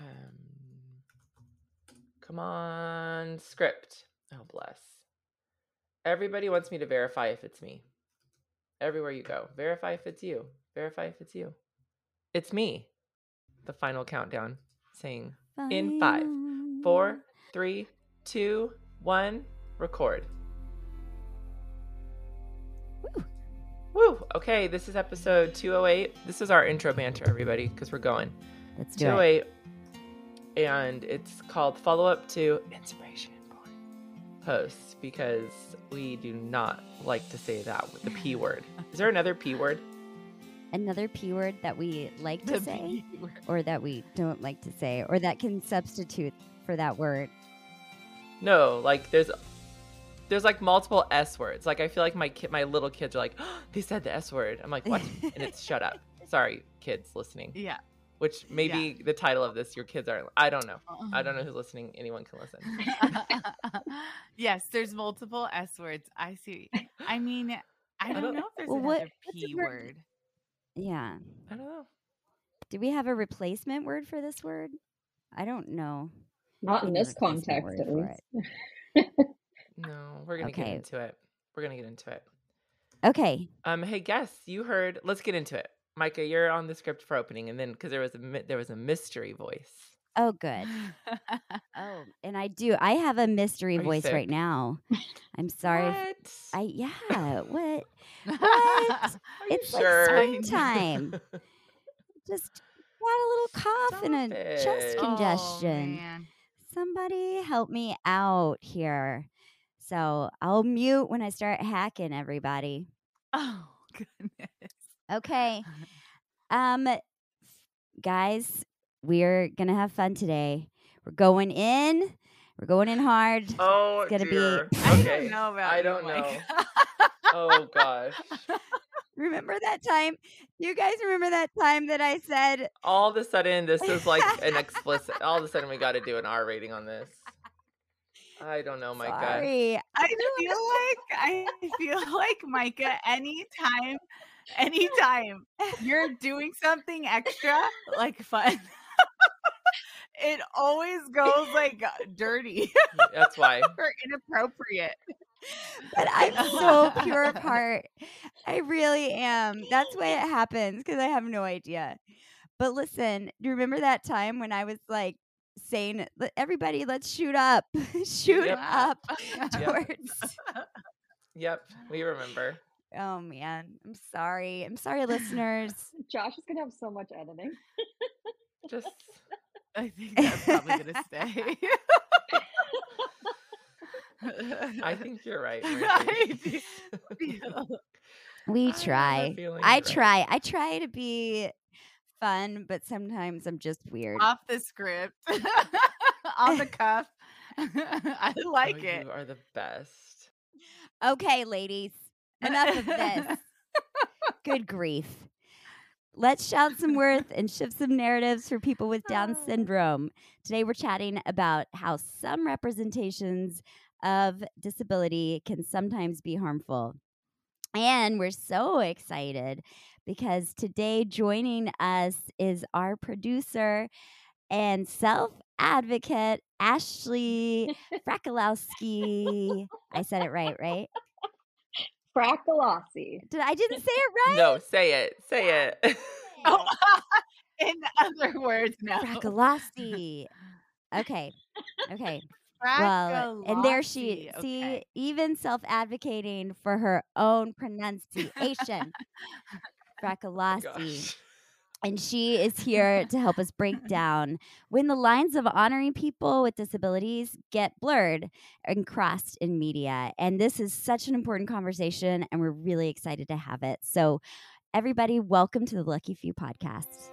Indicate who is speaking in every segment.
Speaker 1: Um, come on, script. Oh, bless. Everybody wants me to verify if it's me. Everywhere you go, verify if it's you. Verify if it's you. It's me. The final countdown saying in five, four, three, two, one, record.
Speaker 2: Woo.
Speaker 1: Woo. Okay, this is episode 208. This is our intro banter, everybody, because we're going.
Speaker 2: Let's do it.
Speaker 1: 208. And it's called Follow Up to Inspiration Porn Posts because we do not like to say that with the P word. Is there another P word?
Speaker 2: Another P word that we like to
Speaker 3: The
Speaker 2: say,
Speaker 3: B word.
Speaker 2: or that we don't like to say, or that can substitute for that word.
Speaker 1: No, like there's there's like multiple S words. Like I feel like my kid my little kids are like, oh, they said the S word. I'm like, what? and it's shut up. Sorry, kids listening.
Speaker 3: Yeah.
Speaker 1: Which maybe the title of this, your kids aren't I don't know. I don't know who's listening. Anyone can listen.
Speaker 3: yes, there's multiple S words. I see. I mean, I don't,
Speaker 1: don't-
Speaker 3: know if there's
Speaker 2: Well, what-
Speaker 3: another
Speaker 2: what's a
Speaker 3: P
Speaker 2: word-
Speaker 3: word.
Speaker 2: Yeah.
Speaker 1: I don't know.
Speaker 2: Do we have a replacement word for this word? I don't know.
Speaker 4: Not in this context, at least.
Speaker 1: No, we're gonna get into it. We're gonna get into it.
Speaker 2: Okay.
Speaker 1: Um, hey, guess you heard. Let's get into it. Micah, you're on the script for opening, and then because there was a there was a mystery voice.
Speaker 2: Oh, good. Oh, and I do. I have a mystery
Speaker 1: Are
Speaker 2: voice right now. I'm sorry.
Speaker 1: What?
Speaker 2: I yeah. What? What?
Speaker 1: Are you
Speaker 2: It's like
Speaker 1: sure?
Speaker 2: springtime. Just got a little cough and a
Speaker 1: Stop
Speaker 2: chest
Speaker 1: oh,
Speaker 2: congestion.
Speaker 3: Oh, man.
Speaker 2: Somebody help me out here. So I'll mute when I start hacking everybody.
Speaker 3: Oh goodness.
Speaker 2: Okay. Um guys, we're gonna have fun today. We're going in. We're going in hard.
Speaker 1: Oh,
Speaker 2: It's gonna be-
Speaker 1: dear.
Speaker 3: I
Speaker 1: okay.
Speaker 3: don't know about
Speaker 1: I
Speaker 3: you,
Speaker 1: don't know. Oh gosh.
Speaker 2: Remember that time? You guys remember that time that I said
Speaker 1: All of a sudden, this is like an explicit. All of a sudden, we got to do an R rating on this. I don't know, Micah.
Speaker 2: sorry.
Speaker 3: I feel like I feel like Micah. Anytime, anytime you're doing something extra, like fun, it always goes like uh, dirty
Speaker 1: That's why.
Speaker 3: or inappropriate.
Speaker 2: But I'm so pure of heart. I really am. That's why it happens because I have no idea. But listen, do you remember that time when I was like saying, everybody, let's shoot up, shoot
Speaker 1: Yep.
Speaker 2: up
Speaker 1: Yep.
Speaker 2: towards.
Speaker 1: Yep, we remember.
Speaker 2: Oh man, I'm sorry. I'm sorry, listeners.
Speaker 4: Josh is gonna have so much editing.
Speaker 1: Just
Speaker 3: I think that's probably gonna stay.
Speaker 1: I think you're right.
Speaker 3: I
Speaker 1: Murphy.
Speaker 3: feel-
Speaker 2: We
Speaker 1: I have a
Speaker 2: try.
Speaker 1: feeling
Speaker 2: I
Speaker 1: you're right.
Speaker 2: try. I try to be fun, but sometimes I'm just weird.
Speaker 3: off the script, on the cuff. I oh, like
Speaker 1: Oh,
Speaker 3: it.
Speaker 1: You are the best.
Speaker 2: Okay, ladies, enough of this. Good grief. Let's shout some worth and shift some narratives for people with Down ah. syndrome. Today, we're chatting about how some representations of disability can sometimes be harmful. And we're so excited because today, joining us is our producer and self advocate, Ashley Frakalowski. I said it right, right?
Speaker 4: Fraccalossi.
Speaker 2: Did I didn't say it right?
Speaker 1: No, say it. Say it.
Speaker 3: Oh, in other words, no.
Speaker 2: Frakalowski. Okay. Okay. Well, and there she
Speaker 3: Fraccalossi,
Speaker 2: see even self-advocating for her own pronunciation. Frakalowski.
Speaker 1: Oh,
Speaker 2: And she is here to help us break down when the lines of honoring people with disabilities get blurred and crossed in media. And this is such an important conversation, and we're really excited to have it. So, everybody, welcome to the Lucky Few podcast.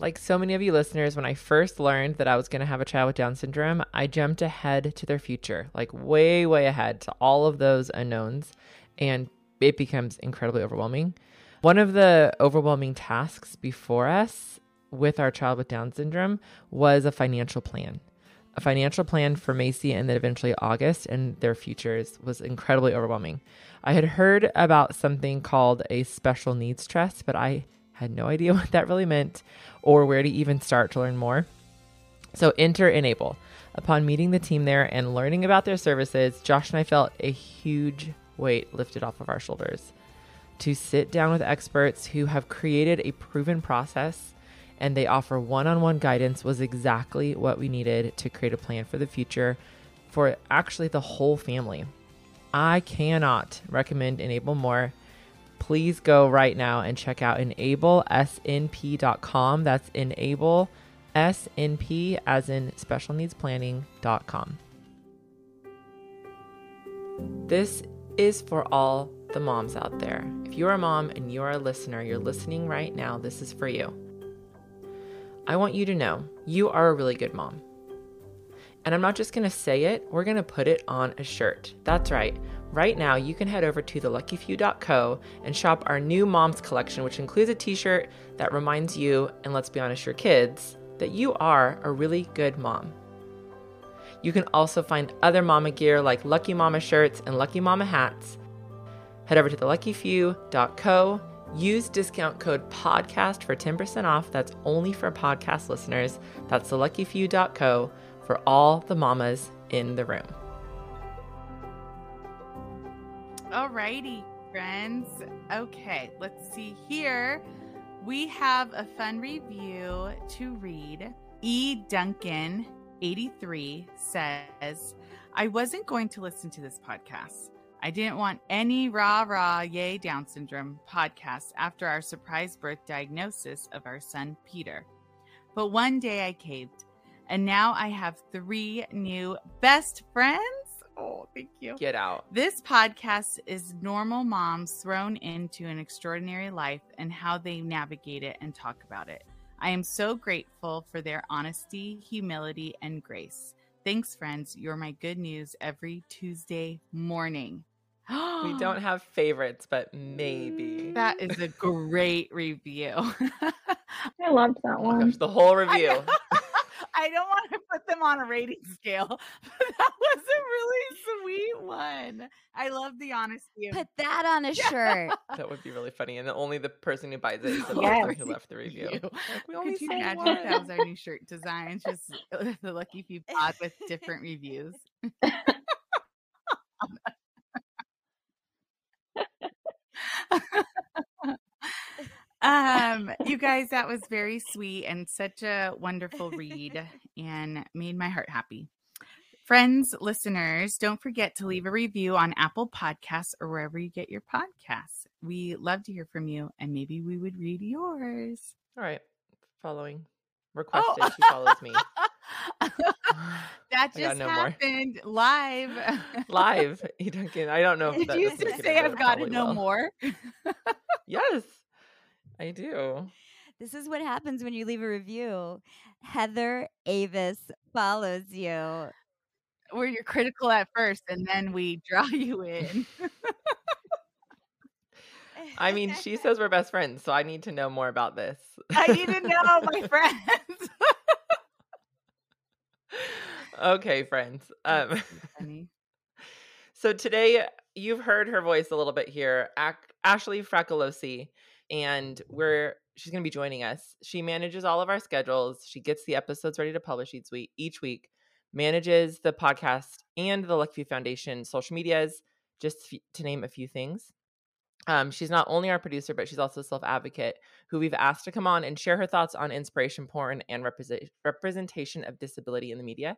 Speaker 1: Like so many of you listeners, when I first learned that I was going to have a child with Down syndrome, I jumped ahead to their future, like way, way ahead to all of those unknowns. And it becomes incredibly overwhelming. One of the overwhelming tasks before us with our child with Down syndrome was a financial plan. A financial plan for Macy and then eventually August and their futures was incredibly overwhelming. I had heard about something called a special needs trust, but I had no idea what that really meant or where to even start to learn more. So enter Enable. Upon meeting the team there and learning about their services, Josh and I felt a huge weight lifted off of our shoulders. To sit down with experts who have created a proven process and they offer one on one guidance was exactly what we needed to create a plan for the future for actually the whole family. I cannot recommend Enable more. Please go right now and check out enablesnp.com. That's enable SNP as in special needs planning.com. This is for all the moms out there. If you're a mom and you're a listener, you're listening right now, this is for you. I want you to know you are a really good mom. And I'm not just going to say it, we're going to put it on a shirt. That's right. Right now, you can head over to theluckyfew.co and shop our new moms collection, which includes a t shirt that reminds you, and let's be honest, your kids, that you are a really good mom. You can also find other mama gear like Lucky Mama shirts and Lucky Mama hats. Head over to theluckyfew.co. Use discount code podcast for 10% off. That's only for podcast listeners. That's theluckyfew.co for all the mamas in the room.
Speaker 3: Alrighty, friends. Okay, let's see here. We have a fun review to read. E. Duncan 83 says, I wasn't going to listen to this podcast. I didn't want any rah rah yay Down syndrome podcast after our surprise birth diagnosis of our son Peter. But one day I caved, and now I have three new best friends. Oh, thank you.
Speaker 1: Get out.
Speaker 3: This podcast is normal moms thrown into an extraordinary life and how they navigate it and talk about it. I am so grateful for their honesty, humility, and grace. Thanks, friends. You're my good news every Tuesday morning.
Speaker 1: We don't have favorites, but maybe.
Speaker 3: That is a great review.
Speaker 4: I loved that
Speaker 1: Oh
Speaker 4: one.
Speaker 1: gosh, the whole review.
Speaker 3: Know. I don't want to put them on a rating scale, but that was a really sweet one. I love the honesty of
Speaker 2: Put that on a shirt.
Speaker 1: That would be really funny. And then only the person who buys it is the
Speaker 4: Yes.
Speaker 1: person who left the review. Like, we only
Speaker 3: Could you imagine
Speaker 1: one.
Speaker 3: if that was our new shirt design? Just the Lucky Few pod with different reviews. Um, you guys, that was very sweet and such a wonderful read and made my heart happy. Friends, listeners, don't forget to leave a review on Apple Podcasts or wherever you get your podcasts. We love to hear from you, and maybe we would read yours.
Speaker 1: All right. Following.
Speaker 3: Oh.
Speaker 1: Requested. She follows me.
Speaker 3: that just
Speaker 1: no more.
Speaker 3: happened live.
Speaker 1: Live. E. Duncan. I don't know if
Speaker 3: Did you just say I've got to know
Speaker 1: will.
Speaker 3: more?
Speaker 1: Yes. I do.
Speaker 2: This is what happens when you leave a review. Heather Avis follows you.
Speaker 3: Where you're critical at first and then we draw you in.
Speaker 1: I mean, she says we're best friends, so I need to know more about this.
Speaker 3: I need to know, my friends.
Speaker 1: okay, friends. Um,
Speaker 3: so
Speaker 1: today you've heard her voice a little bit here, Ac- Ashley Fraccalossi, and we're she's going to be joining us. She manages all of our schedules. She gets the episodes ready to publish each week. Each week, manages the podcast and the Lucky Few Foundation social medias, just f- to name a few things. Um, she's not only our producer, but she's also a self advocate who we've asked to come on and share her thoughts on inspiration porn and represent- representation of disability in the media.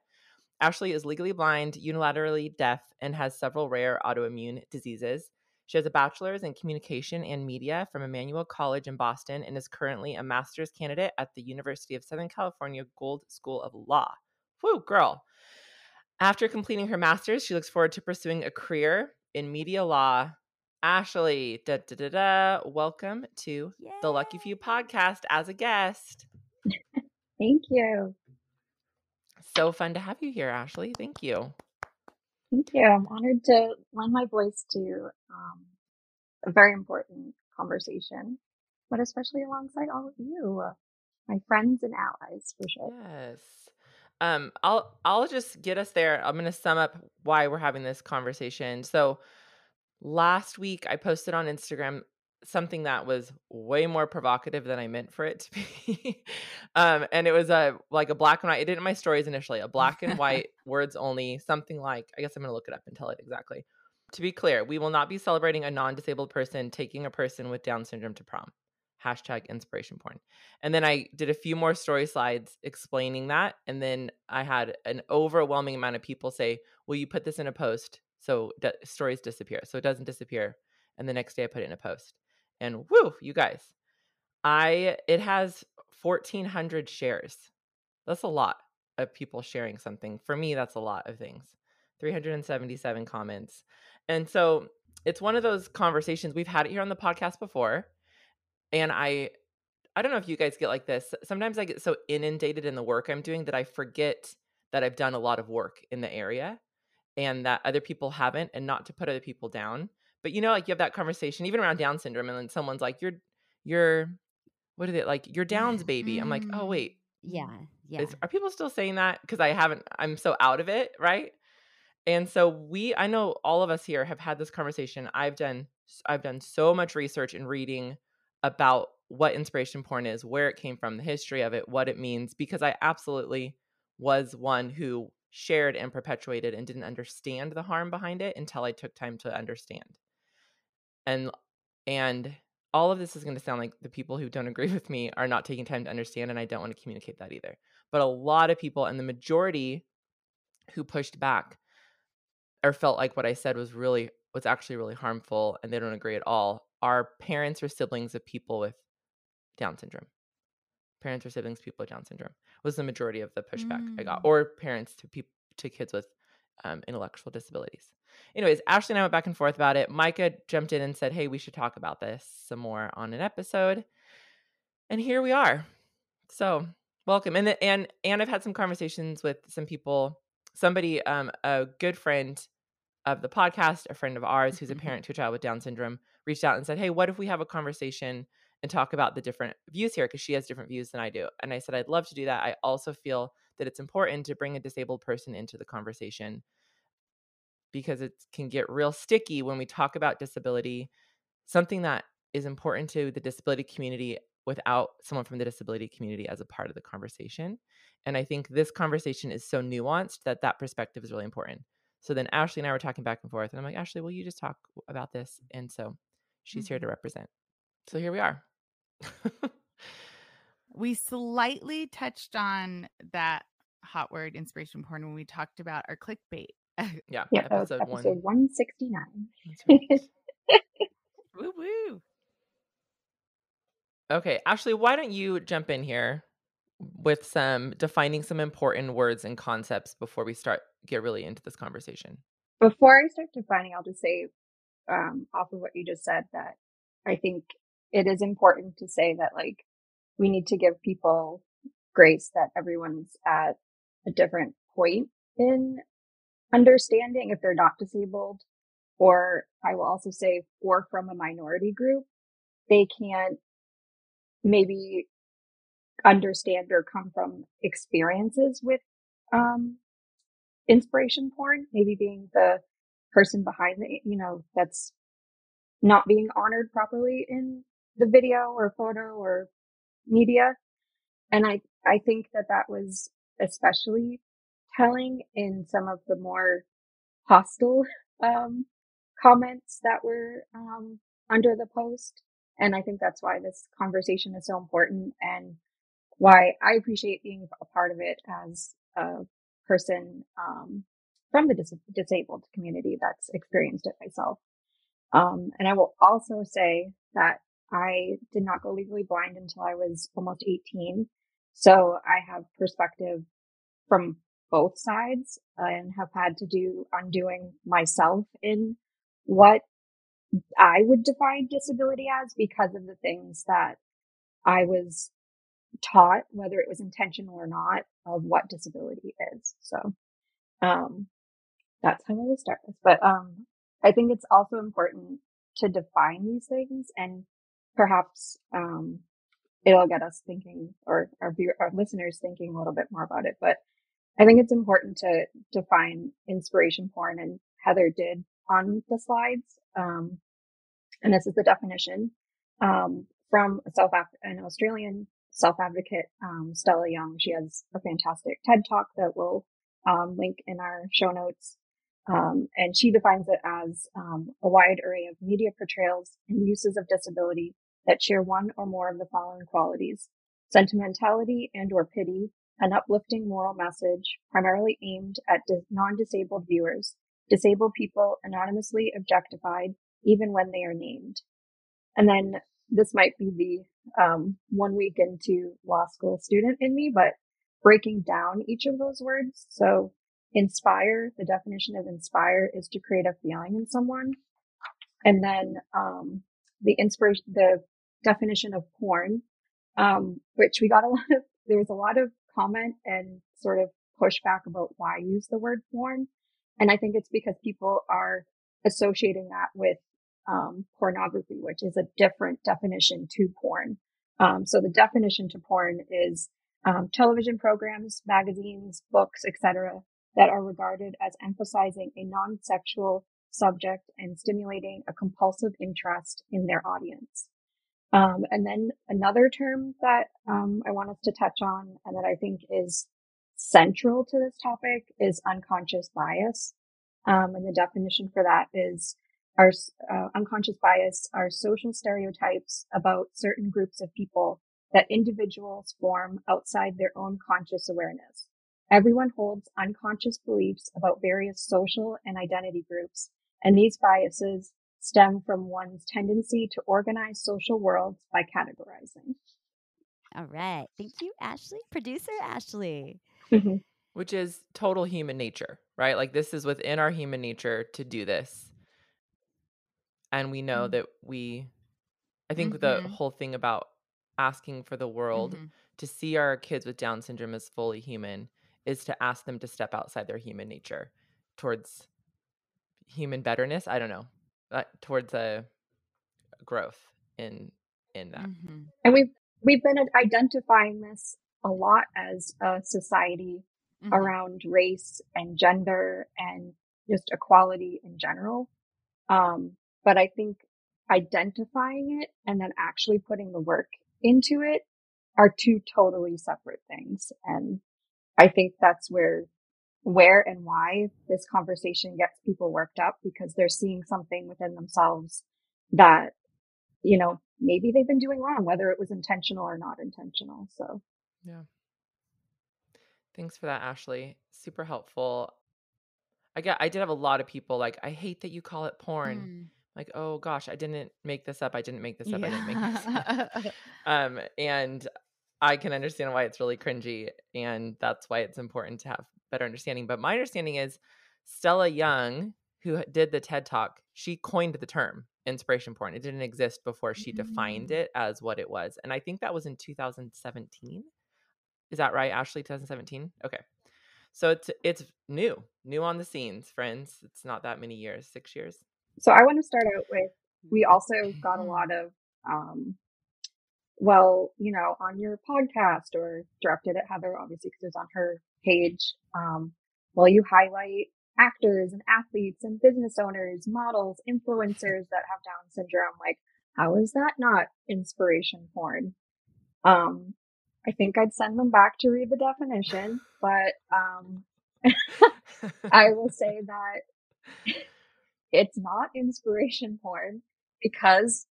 Speaker 1: Ashley is legally blind, unilaterally deaf, and has several rare autoimmune diseases. She has a bachelor's in communication and media from Emmanuel College in Boston and is currently a master's candidate at the University of Southern California Gould School of Law. Woo, girl. After completing her master's, she looks forward to pursuing a career in media law. Ashley, da da da da, welcome to the Lucky Few podcast as a guest.
Speaker 4: Thank you.
Speaker 1: So fun to have you here, Ashley. Thank you.
Speaker 4: Thank you. I'm honored to lend my voice to um, a very important conversation, but especially alongside all of you, my friends and allies for sure.
Speaker 1: Yes. Um, I'll I'll just get us there. I'm gonna sum up why we're having this conversation. So last week I posted on Instagram something that was way more provocative than I meant for it to be. um, and it was a like a black and white. I did it in my stories initially, a black and white words only, something like I guess I'm gonna look it up and tell it exactly. To be clear, we will not be celebrating a non-disabled person taking a person with Down syndrome to prom hashtag inspiration porn. And then I did a few more story slides explaining that. And then I had an overwhelming amount of people say, Will you put this in a post so d- stories disappear? So it doesn't disappear. And the next day I put it in a post. And woo, you guys, I it has 1400 shares. That's a lot of people sharing something. For me, that's a lot of things. 377 comments. And so it's one of those conversations we've had it here on the podcast before and I I don't know if you guys get like this. Sometimes I get so inundated in the work I'm doing that I forget that I've done a lot of work in the area and that other people haven't and not to put other people down. But you know like you have that conversation even around down syndrome and then someone's like you're you're what is it like you're downs baby. I'm like, "Oh
Speaker 3: Mm.
Speaker 1: wait,
Speaker 2: Yeah. Yeah.
Speaker 1: is, are people still saying that because I haven't I'm so out of it, right? And so we I know all of us here have had this conversation. I've done I've done so much research and reading about what inspiration porn is, where it came from, the history of it, what it means because I absolutely was one who shared and perpetuated and didn't understand the harm behind it until I took time to understand. And and all of this is going to sound like the people who don't agree with me are not taking time to understand and I don't want to communicate that either. But a lot of people and the majority who pushed back or felt like what I said was really was actually really harmful and they don't agree at all are parents or siblings of people with Down syndrome. Parents or siblings of people with Down syndrome was the majority of the pushback I got,
Speaker 3: Mm.
Speaker 1: or parents to people to kids with um, intellectual disabilities. Anyways, Ashley and I went back and forth about it. Micah jumped in and said, "Hey, we should talk about this some more on an episode." And here we are. So welcome, and the, and and I've had some conversations with some people. Somebody, um, a good friend of the podcast, a friend of ours who's a mm-hmm. parent to a child with Down syndrome, reached out and said, Hey, what if we have a conversation and talk about the different views here? Because she has different views than I do. And I said, I'd love to do that. I also feel that it's important to bring a disabled person into the conversation because it can get real sticky when we talk about disability, something that is important to the disability community without someone from the disability community as a part of the conversation. And I think this conversation is so nuanced that that perspective is really important. So then Ashley and I were talking back and forth, and I'm like, Ashley, will you just talk about this? And so she's here to mm-hmm. represent. So here we are.
Speaker 3: We slightly touched on that hot word inspiration porn when we talked about our clickbait.
Speaker 1: yeah,
Speaker 4: Yeah, was
Speaker 1: episode one.
Speaker 4: 169.
Speaker 1: Right.
Speaker 3: woo woo.
Speaker 1: okay, Ashley, why don't you jump in here with some defining some important words and concepts before we start get really into this conversation?
Speaker 4: Before I start defining, I'll just say, um, off of what you just said, that I think it is important to say that, like, we need to give people grace that everyone's at a different point in understanding if they're not disabled. Or I will also say, or from a minority group, they can't maybe understand or come from experiences with, um, inspiration porn, maybe being the person behind the, you know, that's not being honored properly in the video or photo or media. And I, I think that that was especially telling in some of the more hostile, um, comments that were, um, under the post. And I think that's why this conversation is so important and why I appreciate being a part of it as a person, um, from the dis- disabled community that's experienced it myself. Um, and I will also say that I did not go legally blind until I was almost 18. So I have perspective from both sides and have had to do undoing myself in what I would define disability as because of the things that I was taught, whether it was intentional or not, of what disability is. So, um, that's how I will start this. But, um, I think it's also important to define these things and perhaps um, it'll get us thinking or our, our listeners thinking a little bit more about it. But I think it's important to define inspiration porn and Heather did on the slides. Um, and this is the definition um, from a South Af- an Australian self advocate, um, Stella Young. She has a fantastic TED talk that we'll um, link in our show notes. Um, and she defines it as um, a wide array of media portrayals and uses of disability that share one or more of the following qualities: sentimentality and or pity, an uplifting moral message primarily aimed at di- non-disabled viewers, disabled people anonymously objectified even when they are named. And then this might be the um, one week into law school student in me, but breaking down each of those words. So inspire, the definition of inspire is to create a feeling in someone. And then um, the inspiration, the definition of porn, um, which we got a lot of, there was a lot of comment and sort of pushback about why use the word porn. And I think it's because people are associating that with um, pornography, which is a different definition to porn. Um, so the definition to porn is um, television programs, magazines, books, etc., that are regarded as emphasizing a non-sexual subject and stimulating a compulsive interest in their audience. Um, and then another term that um, I want us to touch on and that I think is central to this topic is unconscious bias. Um, and the definition for that is our uh, unconscious bias are social stereotypes about certain groups of people that individuals form outside their own conscious awareness. Everyone holds unconscious beliefs about various social and identity groups, and these biases stem from one's tendency to organize social worlds by categorizing.
Speaker 2: All right. Thank you, Ashley. Producer Ashley.
Speaker 1: Mm-hmm. Which is total human nature, right? Like, this is within our human nature to do this and we know mm-hmm. that we i think mm-hmm. the whole thing about asking for the world mm-hmm. to see our kids with down syndrome as fully human is to ask them to step outside their human nature towards human betterness i don't know uh, towards a growth in in that
Speaker 4: mm-hmm. and we've we've been identifying this a lot as a society mm-hmm. around race and gender and just equality in general um, but I think identifying it and then actually putting the work into it are two totally separate things. And I think that's where, where and why this conversation gets people worked up because they're seeing something within themselves that, you know, maybe they've been doing wrong, whether it was intentional or not intentional. So,
Speaker 1: yeah. Thanks for that, Ashley. Super helpful. I get I did have a lot of people like, I hate that you call it porn. Mm like oh gosh i didn't make this up i didn't make this up yeah. i didn't make this up um and i can understand why it's really cringy and that's why it's important to have better understanding but my understanding is stella young who did the ted talk she coined the term inspiration porn it didn't exist before she mm-hmm. defined mm. it as what it was and i think that was in 2017 is that right ashley 2017 okay so it's it's new new on the scenes friends it's not that many years six years
Speaker 4: so I want to start out with we also got a lot of um well, you know, on your podcast or directed at Heather, obviously, because it's on her page. Um, well, you highlight actors and athletes and business owners, models, influencers that have Down syndrome. Like, how is that not inspiration porn? Um, I think I'd send them back to read the definition, but um, I will say that it's not inspiration porn because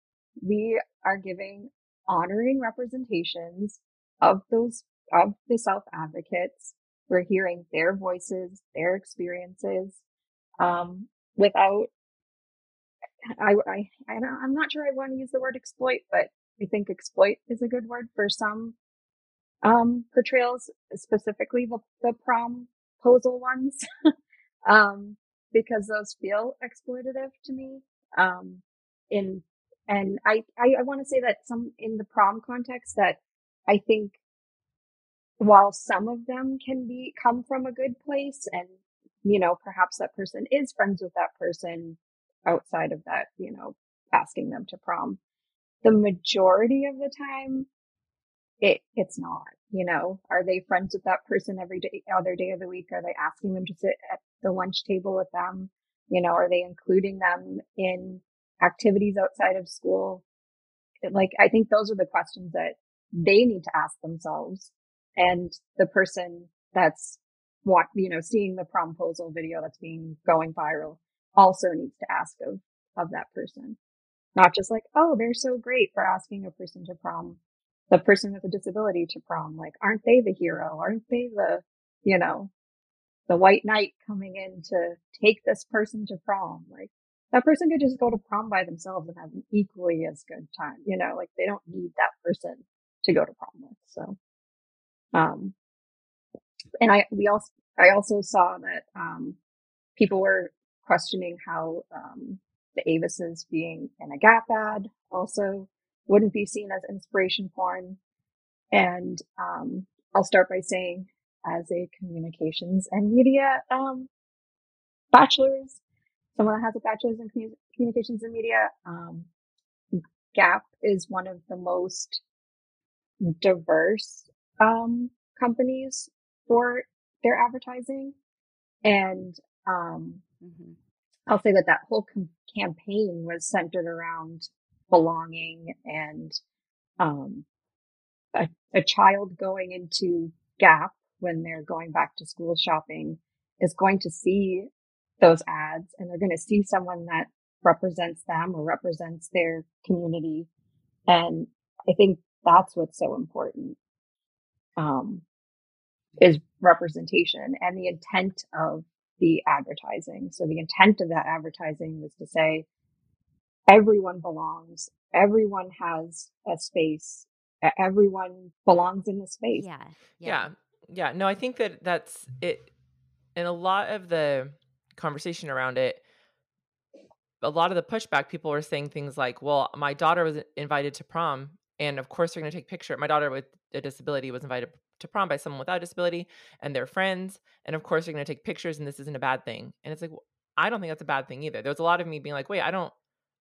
Speaker 4: we are giving honoring representations of those, of the self advocates. We're hearing their voices, their experiences, um, without, I, I, I I'm not sure I want to use the word exploit, but I think exploit is a good word for some, um, portrayals, specifically the, the prom posal ones. um, because those feel exploitative to me. Um, in, and I, I, I want to say that some in the prom context that I think while some of them can be, come from a good place and, you know, perhaps that person is friends with that person outside of that, you know, asking them to prom. the majority of the time, it it's not. You know, are they friends with that person every day, other day of the week? Are they asking them to sit at the lunch table with them? You know, are they including them in activities outside of school? Like, I think those are the questions that they need to ask themselves. And the person that's what, you know, seeing the promposal video that's being going viral also needs to ask of, of that person. Not just like, oh, they're so great for asking a person to prom the person with a disability to prom. Like, aren't they the hero? Aren't they the, you know, the white knight coming in to take this person to prom? Like, that person could just go to prom by themselves and have an equally as good time. You know, like they don't need that person to go to prom with. So, um, and I, we also, I also saw that, um, people were questioning how, um, the Avises being in a Gap ad also wouldn't be seen as inspiration porn. And um, I'll start by saying, as a communications and media um, bachelor's, someone that has a bachelor's in communications and media, um, Gap is one of the most diverse um, companies for their advertising. And um, mm-hmm. I'll say that that whole com- campaign was centered around belonging and um, a, a child going into Gap when they're going back to school shopping is going to see those ads and they're going to see someone that represents them or represents their community. And I think that's what's so important. Um, is representation and the intent of the advertising. So the intent of that advertising was to say, everyone belongs. Everyone has a space. Everyone belongs in the space.
Speaker 2: Yeah,
Speaker 1: yeah. Yeah. Yeah. No, I think that that's it. In a lot of the conversation around it, a lot of the pushback, people were saying things like, well, my daughter was invited to prom. And of course, they're going to take picture. My daughter with a disability was invited to prom by someone without a disability and their friends. And of course, they're going to take pictures, and this isn't a bad thing. And it's like, well, I don't think that's a bad thing either. There was a lot of me being like, wait, I don't,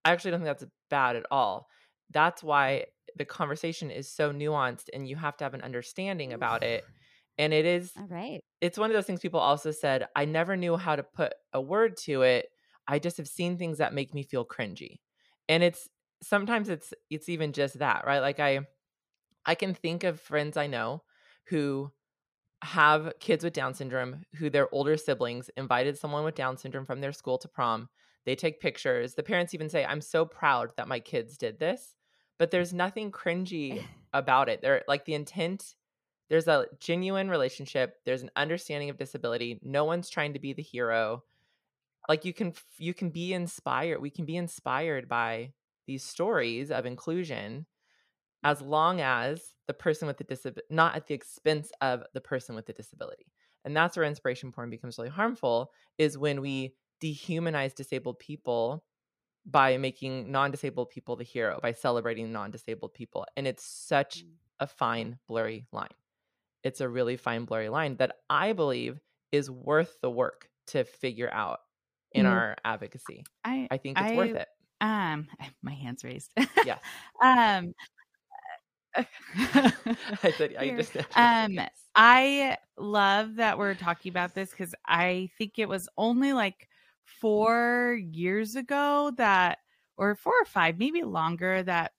Speaker 1: I actually don't think that's bad at all. That's why the conversation is so nuanced and you have to have an understanding about it. And it is
Speaker 2: all right.
Speaker 1: It's one of those things people also said, I never knew how to put a word to it. I just have seen things that make me feel cringy. And it's sometimes it's it's even just that, right? Like I I can think of friends I know who have kids with Down syndrome who their older siblings invited someone with Down syndrome from their school to prom they take pictures. The parents even say, I'm so proud that my kids did this. But there's nothing cringy eh. about it. They're like the intent, there's a genuine relationship, there's an understanding of disability. No one's trying to be the hero. Like you can you can be inspired. We can be inspired by these stories of inclusion as long as the person with the disability not at the expense of the person with the disability and that's where inspiration porn becomes really harmful is when we dehumanize disabled people by making non-disabled people the hero by celebrating non-disabled people and it's such mm. a fine blurry line it's a really fine blurry line that i believe is worth the work to figure out in mm. our advocacy i i think it's I, worth it
Speaker 3: um my hands raised
Speaker 1: yeah
Speaker 3: um
Speaker 1: I said I just
Speaker 3: um yes. I love that we're talking about this because I think it was only like four years ago that, or four or five, maybe longer, that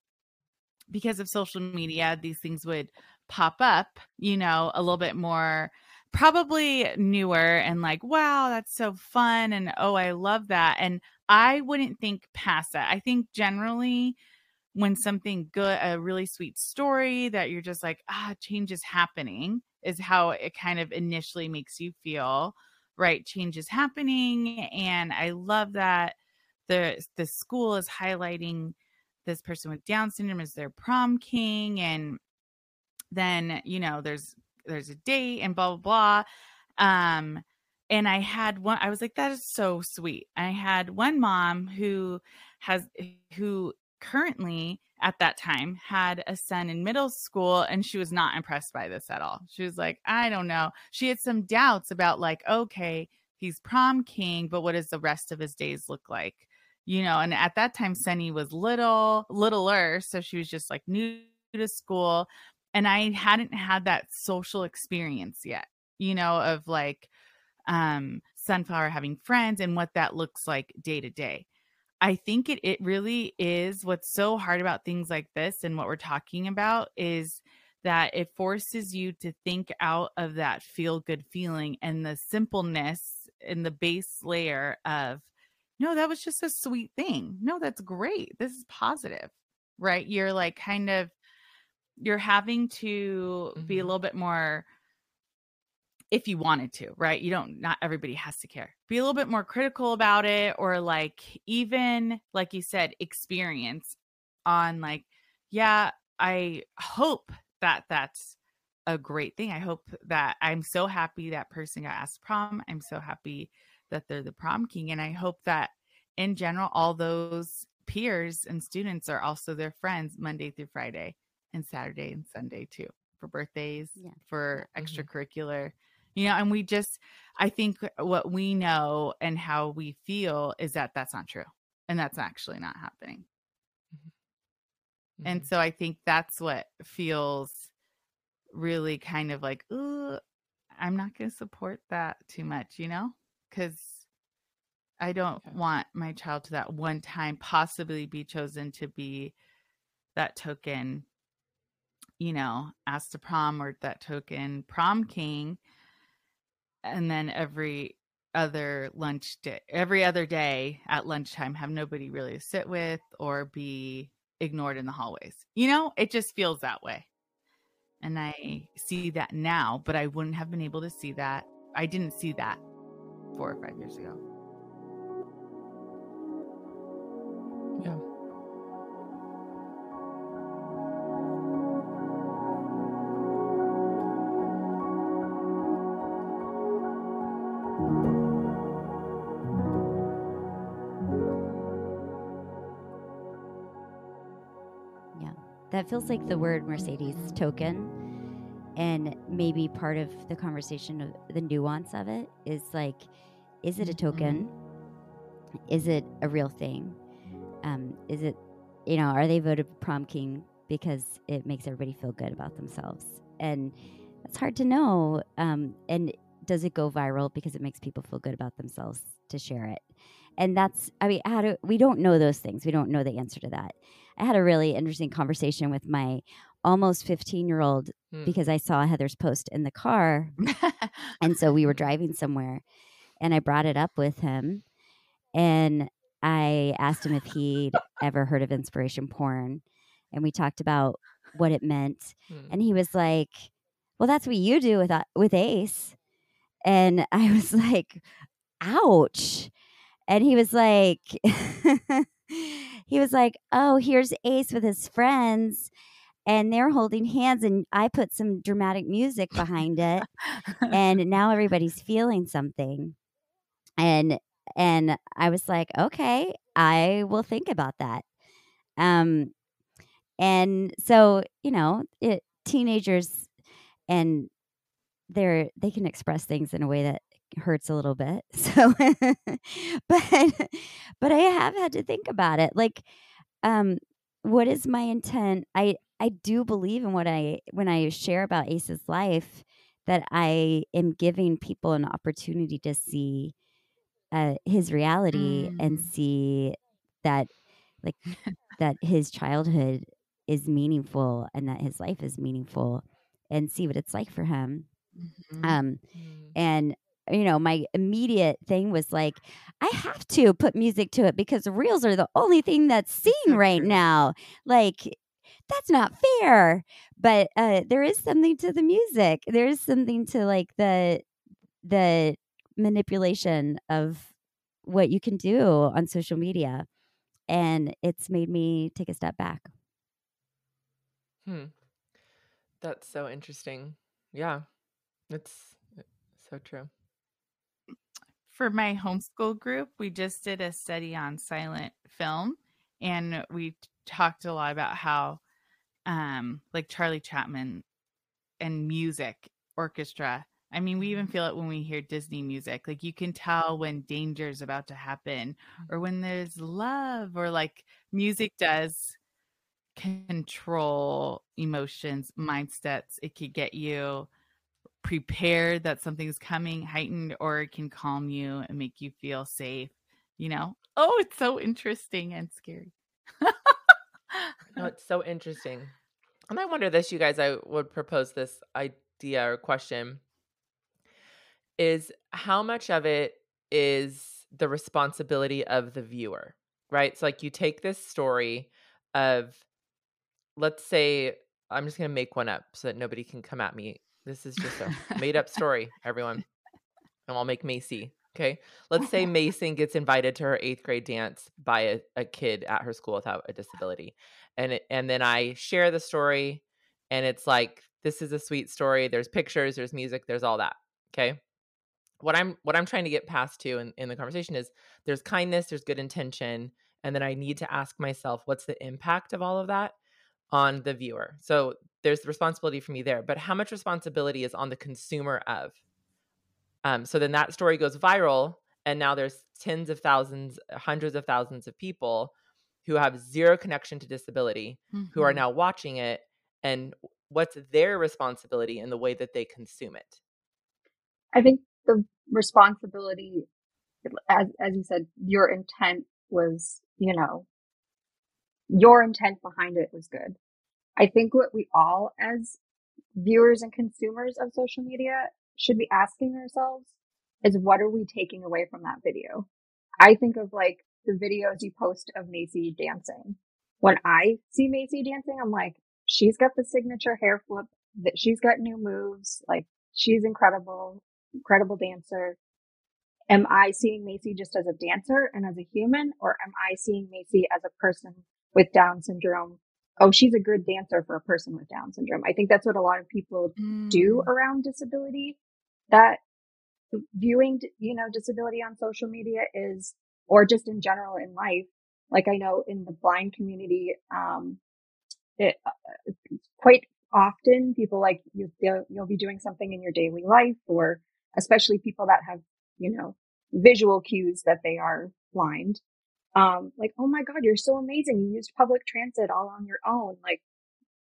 Speaker 3: because of social media, these things would pop up, you know, a little bit more probably newer and like, wow, that's so fun. And oh, I love that. And I wouldn't think past that. I think generally, when something good, a really sweet story that you're just like, ah, change is happening, is how it kind of initially makes you feel right change is happening and i love that the the school is highlighting this person with down syndrome as their prom king and then you know there's there's a date and blah blah blah um and i had one i was like that is so sweet. I had one mom who has who currently at that time had a son in middle school and she was not impressed by this at all. She was like, I don't know. She had some doubts about like, okay, he's prom king, but what does the rest of his days look like? you know, and at that time Sunny was little, littler, so she was just like new to school and I hadn't had that social experience yet, you know, of like um Sunflower having friends and what that looks like day to day. I think it it really is what's so hard about things like this and what we're talking about is that it forces you to think out of that feel good feeling and the simpleness in the base layer of no that was just a sweet thing. No that's great. This is positive. Right? You're like kind of you're having to mm-hmm. be a mm-hmm. little bit more if you wanted to, right? You don't, not everybody has to care. Be a little bit more critical about it, or like, even like you said, experience on like, yeah, I hope that that's a great thing. I hope that I'm so happy that person got asked prom. I'm so happy that they're the prom king. And I hope that in general, all those peers and students are also their friends Monday through Friday and Saturday and Sunday too for birthdays, yeah. for mm-hmm. You know and we just i think what we know and how we feel is that that's not true and that's actually not happening mm-hmm. and mm-hmm. so i think that's what feels really kind of like ooh i'm not going to support that too much you know because i don't okay. want my child to that one time possibly be chosen to be that token you know asked to prom or that token prom king and then every other lunch day every other day at lunchtime have nobody really to sit with or be ignored in the hallways. You know it just feels that way. And i see that now but i wouldn't have been able to see that i didn't see that four or five years ago
Speaker 2: that feels like the word Mercedes token. And maybe part of the conversation of the nuance of it is like, is it a token? Mm-hmm. Is it a real thing? Um, is it, you know, are they voted prom king because it makes everybody feel good about themselves? And it's hard to know. Um, and does it go viral because it makes people feel good about themselves to share it? And that's, I mean, how do we don't know those things? We don't know the answer to that. I had a really interesting conversation with my almost 15 year old hmm. because I saw Heather's post in the car. and so we were driving somewhere and I brought it up with him and I asked him if he'd ever heard of inspiration porn. And we talked about what it meant. Hmm. And he was like, Well, that's what you do with, uh, with Ace. And I was like, Ouch. And he was like, he was like, "Oh, here's Ace with his friends." And they're holding hands, and I put some dramatic music behind it, and now everybody's feeling something. And and I was like, okay, I will think about that. Um, and so you know, it, teenagers and they're they can express things in a way that hurts a little bit. So, but, but I have had to think about it. Like, um, what is my intent? I, I do believe in what I, when I share about Ace's life, that I am giving people an opportunity to see uh, his reality mm. and see that, like, that his childhood is meaningful and that his life is meaningful and see what it's like for him. Mm-hmm. Um, mm. and you know, my immediate thing was like, I have to put music to it because reels are the only thing that's seen right now. Like, that's not fair. But uh, there is something to the music. There is something to like the the manipulation of what you can do on social media, and it's made me take a step back.
Speaker 1: Hmm. That's so interesting. Yeah, it's so true
Speaker 3: for my homeschool group, we just did a study on silent film and we talked a lot about how um like Charlie Chaplin and music orchestra I mean, we even feel it when we hear Disney music. Like you can tell when danger is about to happen or when there's love or like music does control emotions, mindsets. It could get you prepared that something's coming, heightened, or it can calm you and make you feel safe. You know? Oh, it's so interesting and scary.
Speaker 1: no, it's so interesting. And I wonder this, you guys, I would propose this idea or question is how much of it is the responsibility of the viewer, right? So, like, you take this story of, let's say, I'm just going to make one up so that nobody can come at me. This is just a made up story, everyone. And I'll make Macy. Okay. Let's say Macy gets invited to her eighth grade dance by a, a kid at her school without a disability. And it, and then I share the story and it's like, this is a sweet story. There's pictures, there's music, there's all that. Okay. What I'm what I'm trying to get past to in, in the conversation is there's kindness, there's good intention, and then I need to ask myself, what's the impact of all of that on the viewer? So there's the responsibility for me there, but how much responsibility is on the consumer of um, so then that story goes viral, and now there's tens of thousands, hundreds of thousands of people who have zero connection to disability mm-hmm. who are mm-hmm. now watching it. And what's their responsibility in the way that they consume it?
Speaker 4: I think the responsibility, as as you said, your intent was, you know, your intent behind it was good. I think what we all, as viewers and consumers of social media, should be asking ourselves is what are we taking away from that video? I think of like the videos you post of Macy dancing. When I see Macy dancing, I'm like, she's got the signature hair flip, that she's got new moves, like she's incredible, incredible dancer. Am I seeing Macy just as a dancer and as a human, or am I seeing Macy as a person with Down syndrome? Oh, she's a good dancer for a person with Down syndrome. I think that's what a lot of people mm. do around disability that viewing, you know, disability on social media is, or just in general in life, like I know in the blind community, um, it, uh, quite often people like you, you'll be doing something in your daily life or especially people that have, you know, visual cues that they are blind. Um, like, oh my God, you're so amazing. You used public transit all on your own. Like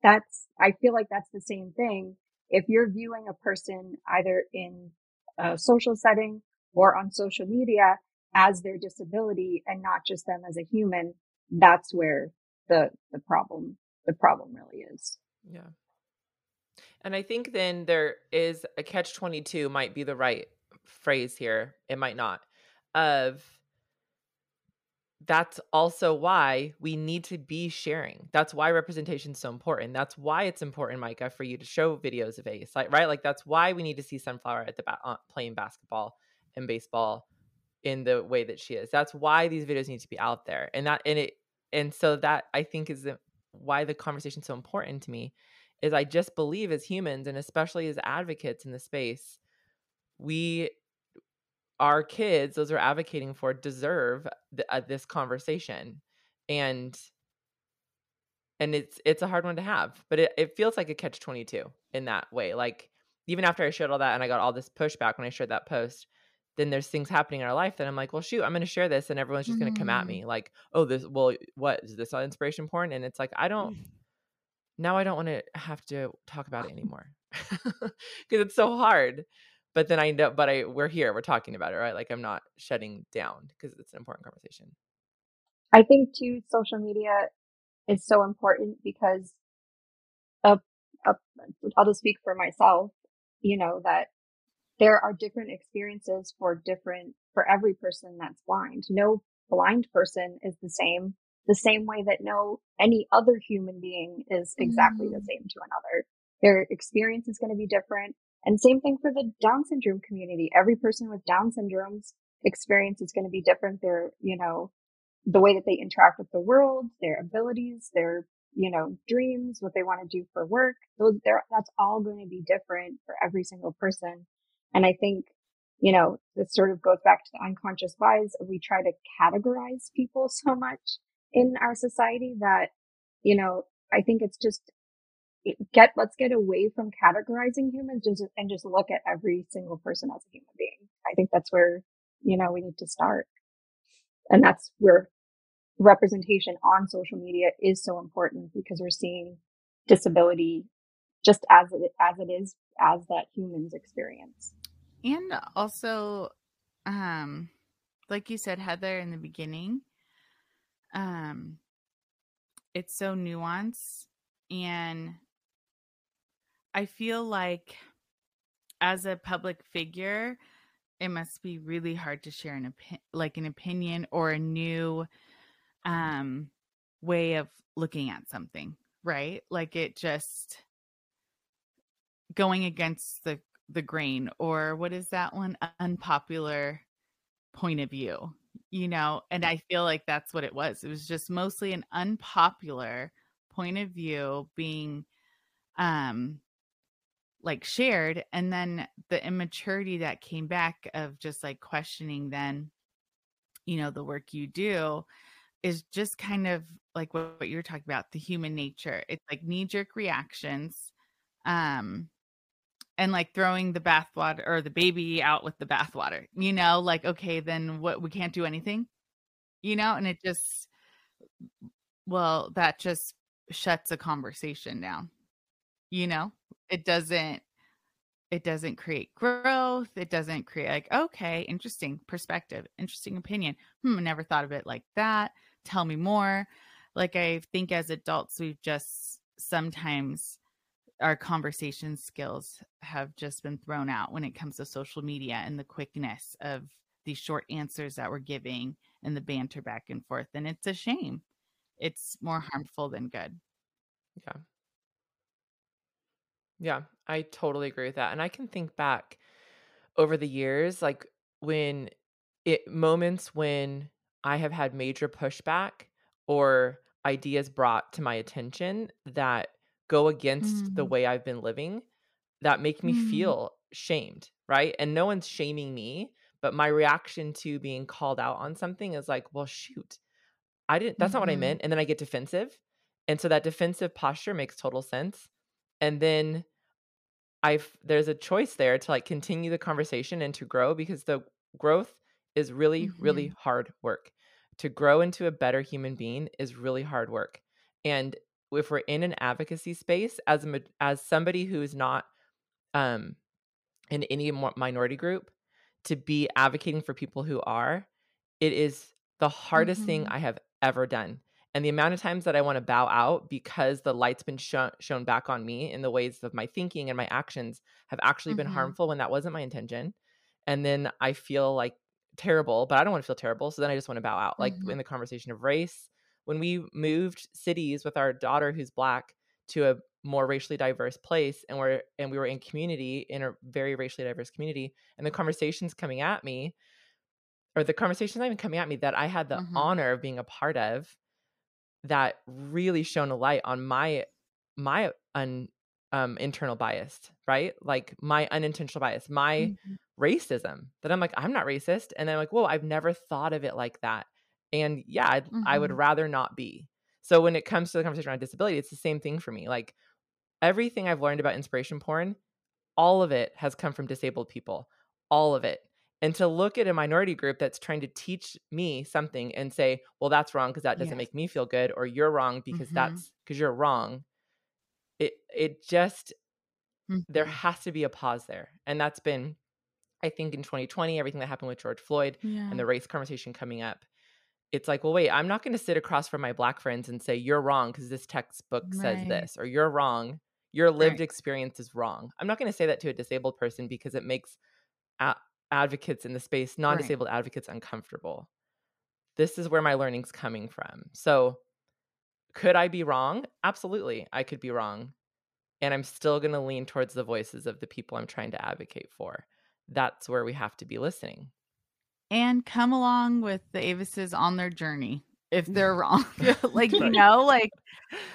Speaker 4: that's, I feel like that's the same thing if you're viewing a person either in a social setting or on social media as their disability and not just them as a human, that's where the, the problem, the problem really is.
Speaker 1: Yeah. And I think then there is a catch 22 might be the right phrase here. It might not of that's also why we need to be sharing. That's why representation is so important. That's why it's important, Micah, for you to show videos of Ace, like, right? Like that's why we need to see Sunflower at the ba- uh, playing basketball and baseball in the way that she is. That's why these videos need to be out there, and that and it and so that I think is why the conversation is so important to me. Is I just believe as humans and especially as advocates in the space, we our kids, those we're advocating for, deserve th- uh, this conversation, and and it's it's a hard one to have, but it, it feels like a catch twenty two in that way. Like even after I shared all that and I got all this pushback when I shared that post, then there's things happening in our life that I'm like, well, shoot, I'm going to share this, and everyone's just mm-hmm. going to come at me like, oh, this, well, what is this inspiration porn? And it's like, I don't. Mm. Now I don't want to have to talk about it anymore because it's so hard but then I know, but I we're here, we're talking about it, right? Like I'm not shutting down because it's an important conversation.
Speaker 4: I think too, social media is so important because of I'll just speak for myself, you know, that there are different experiences for different, for every person that's blind. No blind person is the same, the same way that no, any other human being is exactly mm. the same to another. Their experience is going to be different. And same thing for the Down syndrome community. Every person with Down syndrome's experience is going to be different. Their, you know, the way that they interact with the world, their abilities, their, you know, dreams, what they want to do for work. Those, that's all going to be different for every single person. And I think, you know, this sort of goes back to the unconscious bias. We try to categorize people so much in our society that, you know, I think it's just get let's get away from categorizing humans just and just look at every single person as a human being. I think that's where you know we need to start, and that's where representation on social media is so important because we're seeing disability just as it as it is as that humans experience.
Speaker 3: And also, um, like you said, Heather, in the beginning, um, it's so nuanced and I feel like as a public figure, it must be really hard to share an opi- like an opinion or a new um way of looking at something, right? Like it just going against the the grain or what is that one? Unpopular point of view you know? And i feel like that's what it was. It was just mostly an unpopular point of view being um like shared and then the immaturity that came back of just like questioning then you know the work you do is just kind of like what, what you're talking about the human nature. It's like knee jerk reactions um and like throwing the bathwater or the baby out with the bathwater you know like okay then what we can't do anything? You know and it just well that just shuts a conversation down you know it doesn't it doesn't create growth it doesn't create like okay interesting perspective interesting opinion. Hmm never thought of it like that. Tell me more. Like i think as adults we've just sometimes our conversation skills have just been thrown out when it comes to social media and the quickness of these short answers that we're giving and the banter back and forth and it's a shame. It's more harmful than good.
Speaker 1: Yeah. Yeah, I totally agree with that. And I can think back over the years, like when it moments when I have had major pushback or ideas brought to my attention that go against the
Speaker 3: Mhm.
Speaker 1: way I've been living that make me
Speaker 3: Mhm.
Speaker 1: feel shamed, right? And no one's shaming me, but my reaction to being called out on something is like, well, shoot, I didn't, that's not what I
Speaker 3: Mhm.
Speaker 1: meant. And then I get defensive. And so that defensive posture makes total sense. And then I've, there's a choice there to like continue the conversation and to grow because the growth is really, really
Speaker 3: Mhm.
Speaker 1: hard work. To grow into a better human being is really hard work. And if we're in an advocacy space as a, as somebody who's not um in any minority group to be advocating for people who are it is the hardest thing
Speaker 3: Mhm.
Speaker 1: i have ever done and the amount of times that i want to bow out because the light's been sho- shown back on me in the ways of my thinking and my actions have actually been
Speaker 3: Mhm.
Speaker 1: harmful when that wasn't my intention and then i feel like terrible but i don't want to feel terrible so then i just want to bow out like
Speaker 3: Mhm.
Speaker 1: in the conversation of race when we moved cities with our daughter who's black to a more racially diverse place and we're and we were in community in a very racially diverse community and the conversations coming at me or the conversations not even coming at me that I had the
Speaker 3: Mhm.
Speaker 1: honor of being a part of that really shone a light on my my un um internal bias, right? Like my unintentional bias, my
Speaker 3: Mhm.
Speaker 1: racism that I'm like, I'm not racist. And then I'm like, whoa, I've never thought of it like that. And yeah, I'd, I would
Speaker 3: Mhm.
Speaker 1: rather not be. So when it comes to the conversation around disability, it's the same thing for me. Like everything I've learned about inspiration porn, all of it has come from disabled people. All of it. And to look at a minority group that's trying to teach me something and say, well, that's wrong because that doesn't
Speaker 3: Yes.
Speaker 1: make me feel good, or you're wrong because
Speaker 3: Mhm.
Speaker 1: that's because you're wrong. It it just there
Speaker 3: Mhm.
Speaker 1: has to be a pause there. And that's been, I think, in 2020, everything that happened with George Floyd
Speaker 3: Yeah.
Speaker 1: and the race conversation coming up. It's like, well, wait, I'm not going to sit across from my black friends and say, you're wrong because this textbook says this, or you're wrong. Your lived
Speaker 3: Right.
Speaker 1: experience is wrong. I'm not going to say that to a disabled person because it makes a- advocates in the space, non
Speaker 3: Right.
Speaker 1: disabled advocates, uncomfortable. This is where my learning's coming from. So, could I be wrong? Absolutely, I could be wrong. And I'm still going to lean towards the voices of the people I'm trying to advocate for. That's where we have to be listening.
Speaker 3: and come along with the Avises on their journey if mm. they're wrong. like, you know, like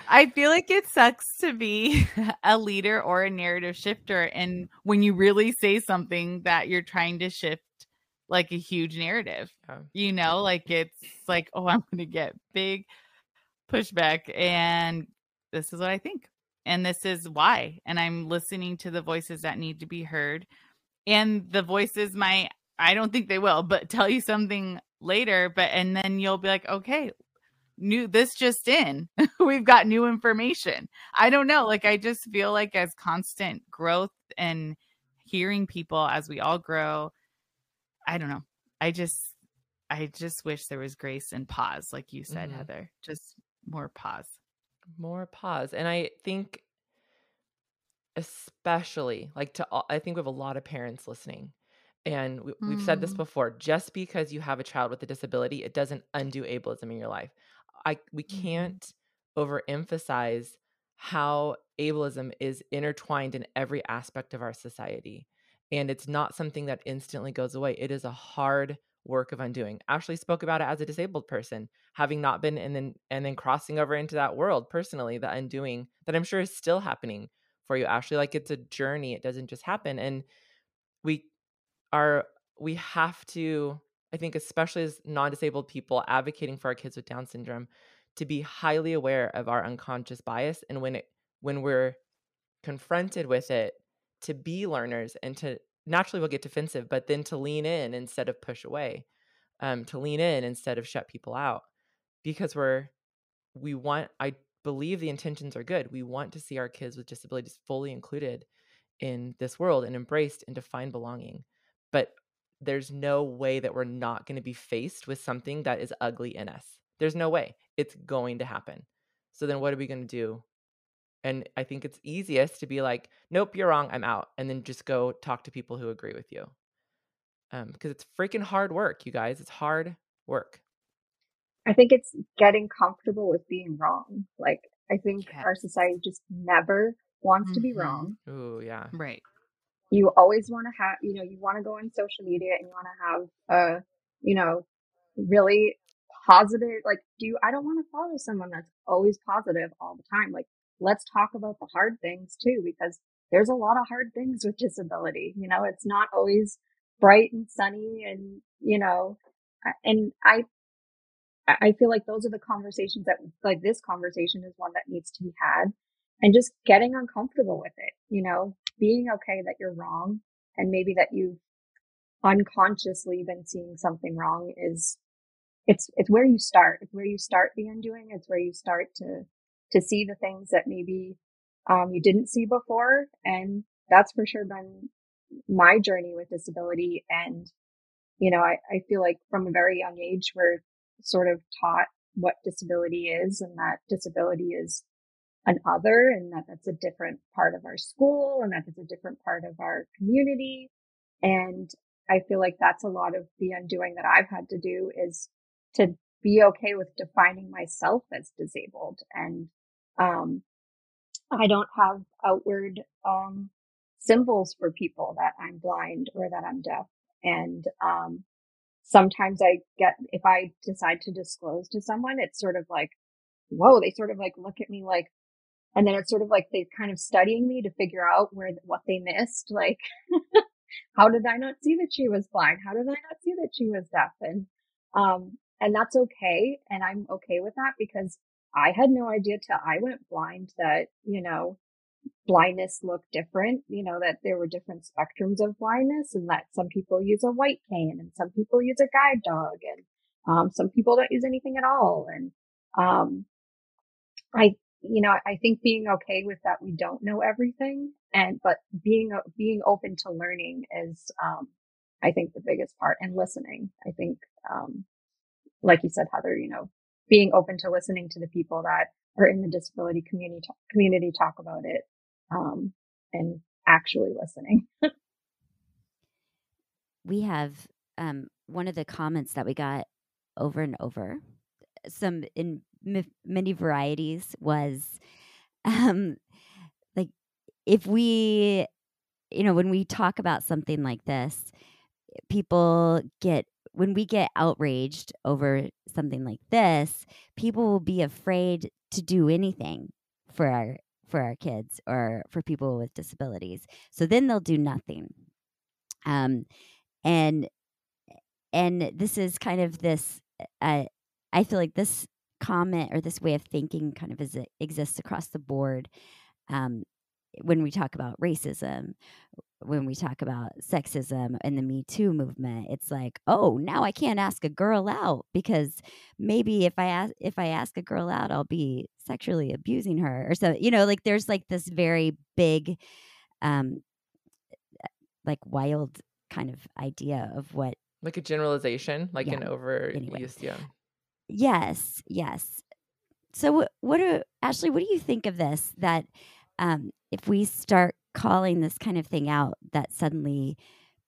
Speaker 3: I feel like it sucks to be a leader or a narrative shifter. And when you really say something that you're trying to shift like a huge narrative,
Speaker 1: Yeah.
Speaker 3: you know, like it's like, oh, I'm going to get big pushback. And this is what I think. and this is why. And I'm listening to the voices that need to be heard. And the voices might, I don't think they will, but tell you something later. But, and then you'll be like, okay, new, this just in. We've got new information. I don't know. Like, I just feel like as constant growth and hearing people as we all grow, I don't know. I just, I just wish there was grace and pause, like you said,
Speaker 1: Mhm.
Speaker 3: Heather. Just more pause.
Speaker 1: more pause and i think especially like to all, i think we have a lot of parents listening and we, we've said this
Speaker 3: Mm.
Speaker 1: before just because you have a child with a disability it doesn't undo ableism in your life i we
Speaker 3: Mhm.
Speaker 1: can't overemphasize how ableism is intertwined in every aspect of our society and it's not something that instantly goes away it is a hard work of undoing ashley spoke about it as a disabled person having not been and then and then crossing over into that world personally the undoing that i'm sure is still happening for you ashley like it's a journey it doesn't just happen and we are we have to i think especially as non-disabled people advocating for our kids with down syndrome to be highly aware of our unconscious bias and when it when we're confronted with it to be learners and to naturally we'll get defensive but then to lean in instead of push away um, to lean in instead of shut people out because we're we want i believe the intentions are good. We want to see our kids with disabilities fully included in this world and embraced and to find belonging but there's no way that we're not going to be faced with something that is ugly in us there's no way it's going to happen so then what are we going to do and i think it's easiest to be like nope you're wrong i'm out and then just go talk to people who agree with you um because it's freaking hard work you guys it's hard work
Speaker 4: I think it's getting comfortable with being wrong. Like, I think
Speaker 3: Yeah.
Speaker 4: our society just never wants to be
Speaker 3: Mhm.
Speaker 4: wrong.
Speaker 1: Oh, yeah
Speaker 3: Right.
Speaker 4: You always want to have, you know, you want to go on social media and you want to have a, you know, really positive, like, do you, I don't want to follow someone that's always positive all the time. Like, let's talk about the hard things too, because there's a lot of hard things with disability. You know, it's not always bright and sunny and, you know, and I, I I feel like those are the conversations that, like this conversation is one that needs to be had and just getting uncomfortable with it, you know, being okay that you're wrong and maybe that you've unconsciously been seeing something wrong is, it's, it's where you start. It's where you start the undoing. It's where you start to, to see the things that maybe, um, you didn't see before. And that's for sure been my journey with disability. And, you know, I, I feel like from a very young age, we're sort of taught what disability is and that disability is an other and that that's a different part of our school and that it's a different part of our community. And I feel like that's a lot of the undoing that I've had to do is to be okay with defining myself as disabled. And, um, I don't have outward, um, symbols for people that I'm blind or that I'm deaf. And, um, sometimes I get, if I decide to disclose to someone, it's sort of like, whoa, they sort of like look at me like, and then it's sort of like they're kind of studying me to figure out where, what they missed. Like, how did I not see that she was blind? How did I not see that she was deaf? And, um, and that's okay. And I'm okay with that because I had no idea till I went blind that, you know, blindness looked different, you know, that there were different spectrums of blindness and that some people use a white cane and some people use a guide dog and, um, some people don't use anything at all. And, um, I, you know, I think being okay with that we don't know everything and, but being, being open to learning is, um, I think the biggest part and listening. I think, um, like you said, Heather, you know, being open to listening to the people that are in the disability community, community talk about it, um, and actually listening.
Speaker 2: we have um, one of the comments that we got over and over, some in m- many varieties, was um, like if we, you know, when we talk about something like this, people get when we get outraged over something like this, people will be afraid to do anything for our for our kids or for people with disabilities. So then they'll do nothing. Um, and and this is kind of this. Uh, I feel like this comment or this way of thinking kind of is, exists across the board. um, when we talk about racism, when we talk about sexism and the Me Too movement, it's like, oh, now I can't ask a girl out because maybe if I ask if I ask a girl out, I'll be sexually abusing her or so. You know, like there's like this very big, um, like wild kind of idea of what
Speaker 1: like a generalization, like
Speaker 2: Yeah,
Speaker 1: an over
Speaker 2: anyway.
Speaker 1: yeah.
Speaker 2: Yes, yes. So, what, what do Ashley? What do you think of this? That um, if we start calling this kind of thing out, that suddenly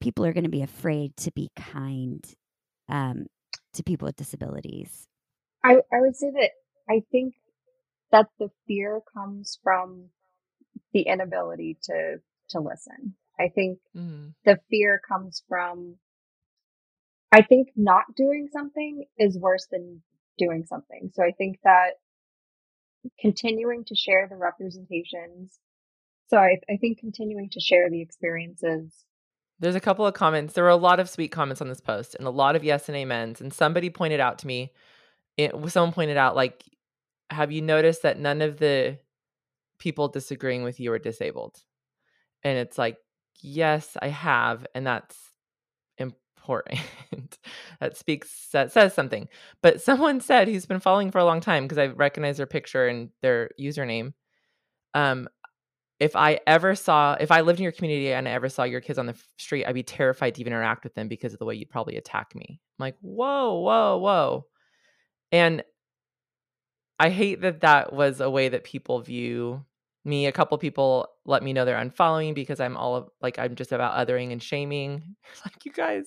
Speaker 2: people are going to be afraid to be kind um, to people with disabilities.
Speaker 4: I, I would say that I think that the fear comes from the inability to to listen. I think
Speaker 1: Mhm.
Speaker 4: the fear comes from I think not doing something is worse than doing something. So I think that continuing to share the representations so I, I think continuing to share the experiences
Speaker 1: There's a couple of comments. There were a lot of sweet comments on this post and a lot of yes and amens. And somebody pointed out to me, it, someone pointed out, like, have you noticed that none of the people disagreeing with you are disabled? And it's like, yes, I have. And that's important. that speaks, that says something. But someone said who's been following for a long time because I recognize their picture and their username. Um, if I ever saw, if I lived in your community and I ever saw your kids on the street, I'd be terrified to even interact with them because of the way you'd probably attack me. I'm like, whoa, whoa, whoa. And I hate that that was a way that people view me. A couple people let me know they're unfollowing because I'm all of, like, I'm just about othering and shaming. like, you guys,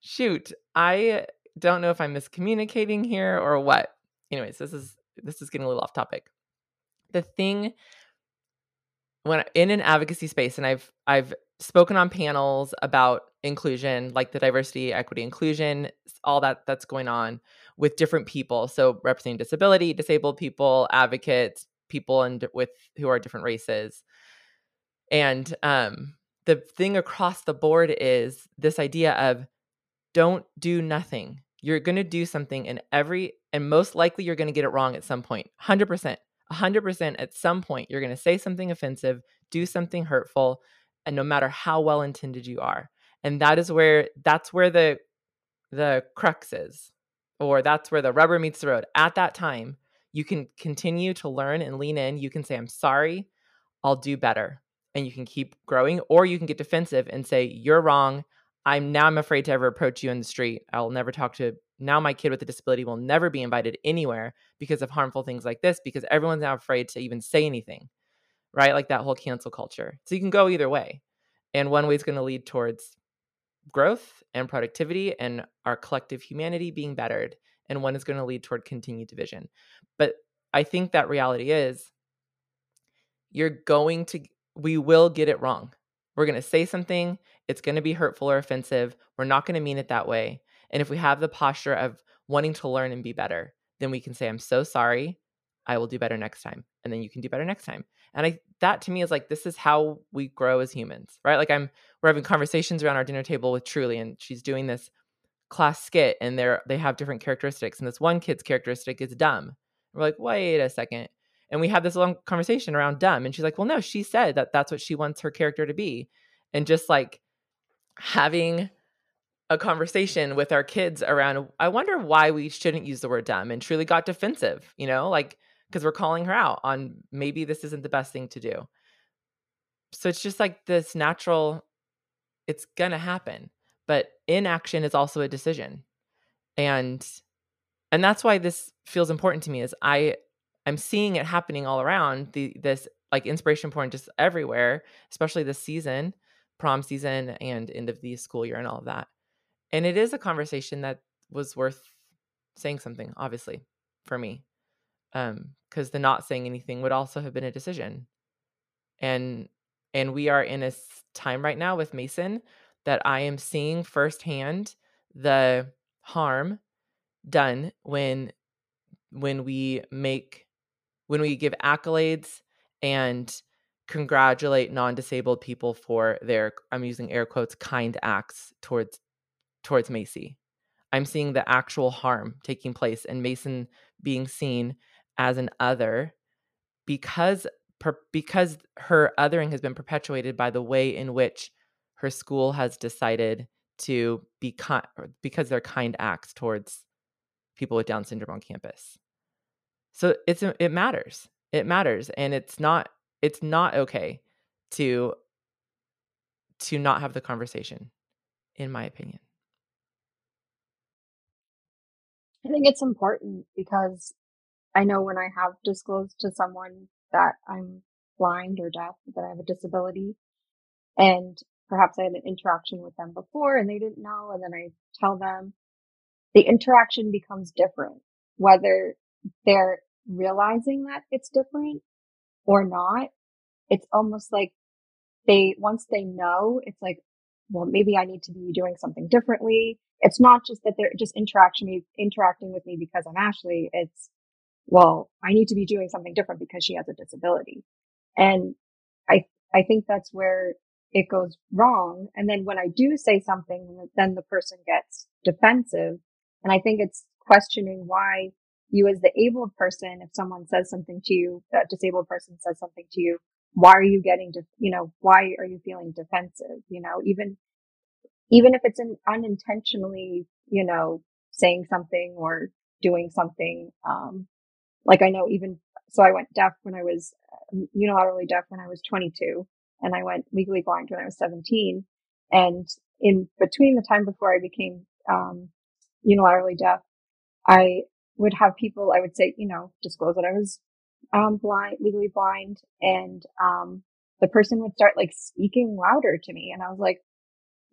Speaker 1: shoot, I don't know if I'm miscommunicating here or what. Anyways, this is this is getting a little off topic. The thing when in an advocacy space and I've I've spoken on panels about inclusion like the diversity equity inclusion all that that's going on with different people so representing disability disabled people advocates people and with who are different races. And um the thing across the board is this idea of don't do nothing. You're going to do something and every and most likely you're going to get it wrong at some point 100% 100% at some point you're going to say something offensive do something hurtful and no matter how well intended you are. And that is where that's where the the crux is or that's where the rubber meets the road. At that time you can continue to learn and lean in you can say i'm sorry i'll do better and you can keep growing or you can get defensive and say you're wrong i'm now i'm afraid to ever approach you in the street i'll never talk to now my kid with a disability will never be invited anywhere because of harmful things like this because everyone's now afraid to even say anything right? Like that whole cancel culture. So you can go either way and one way is going to lead towards growth and productivity and our collective humanity being bettered and one is going to lead toward continued division. But i think that reality is you're going to we will get it wrong. We're going to say something it's going to be hurtful or offensive we're not going to mean it that way and if we have the posture of wanting to learn and be better then we can say i'm so sorry i will do better next time and then you can do better next time. And i that to me is like this is how we grow as humans right? Like i'm we're having conversations around our dinner table with truly and she's doing this class skit and they're they have different characteristics and this one kid's characteristic is dumb. We're like wait a second. And we have this long conversation around dumb and she's like well no she said that that's what she wants her character to be. And just like having a conversation with our kids around i wonder why we shouldn't use the word dumb and truly got defensive you know like because we're calling her out on maybe this isn't the best thing to do. So it's just like this natural it's gonna happen but inaction is also a decision. And and that's why this feels important to me is i i'm seeing it happening all around the this like inspiration porn just everywhere especially this season prom season and end of the school year and all of that. And it is a conversation that was worth saying something obviously for me um because the not saying anything would also have been a decision. And and we are in a time right now with Macy that i am seeing firsthand the harm done when when we make when we give accolades and congratulate non-disabled people for their i'm using air quotes kind acts towards towards macy. I'm seeing the actual harm taking place and Macy being seen as an other because per- because her othering has been perpetuated by the way in which her school has decided to be kind because they're kind acts towards people with down syndrome on campus. So it's it matters it matters and it's not it's not okay to to not have the conversation in my opinion.
Speaker 4: I think it's important because I know when I have disclosed to someone that I'm blind or deaf, that I have a disability, and perhaps I had an interaction with them before and they didn't know, and then I tell them, the interaction becomes different, whether they're realizing that it's different or not. It's almost like they, once they know, it's like, well, maybe I need to be doing something differently. It's not just that they're just interaction, interacting with me because I'm Ashley. It's, well, I need to be doing something different because she has a disability. And I, I think that's where it goes wrong. And then when I do say something, then the person gets defensive. And I think it's questioning why you as the able person, if someone says something to you, that disabled person says something to you, why are you getting, to, you know, why are you feeling defensive? You know, even, even if it's an unintentionally, you know, saying something or doing something, um, like I know even, so I went deaf when I was unilaterally deaf when I was 22 and I went legally blind when I was 17. And in between the time before I became, um, unilaterally deaf, I would have people, I would say, you know, disclose that I was, um, blind, legally blind. And, um, the person would start like speaking louder to me. And I was like,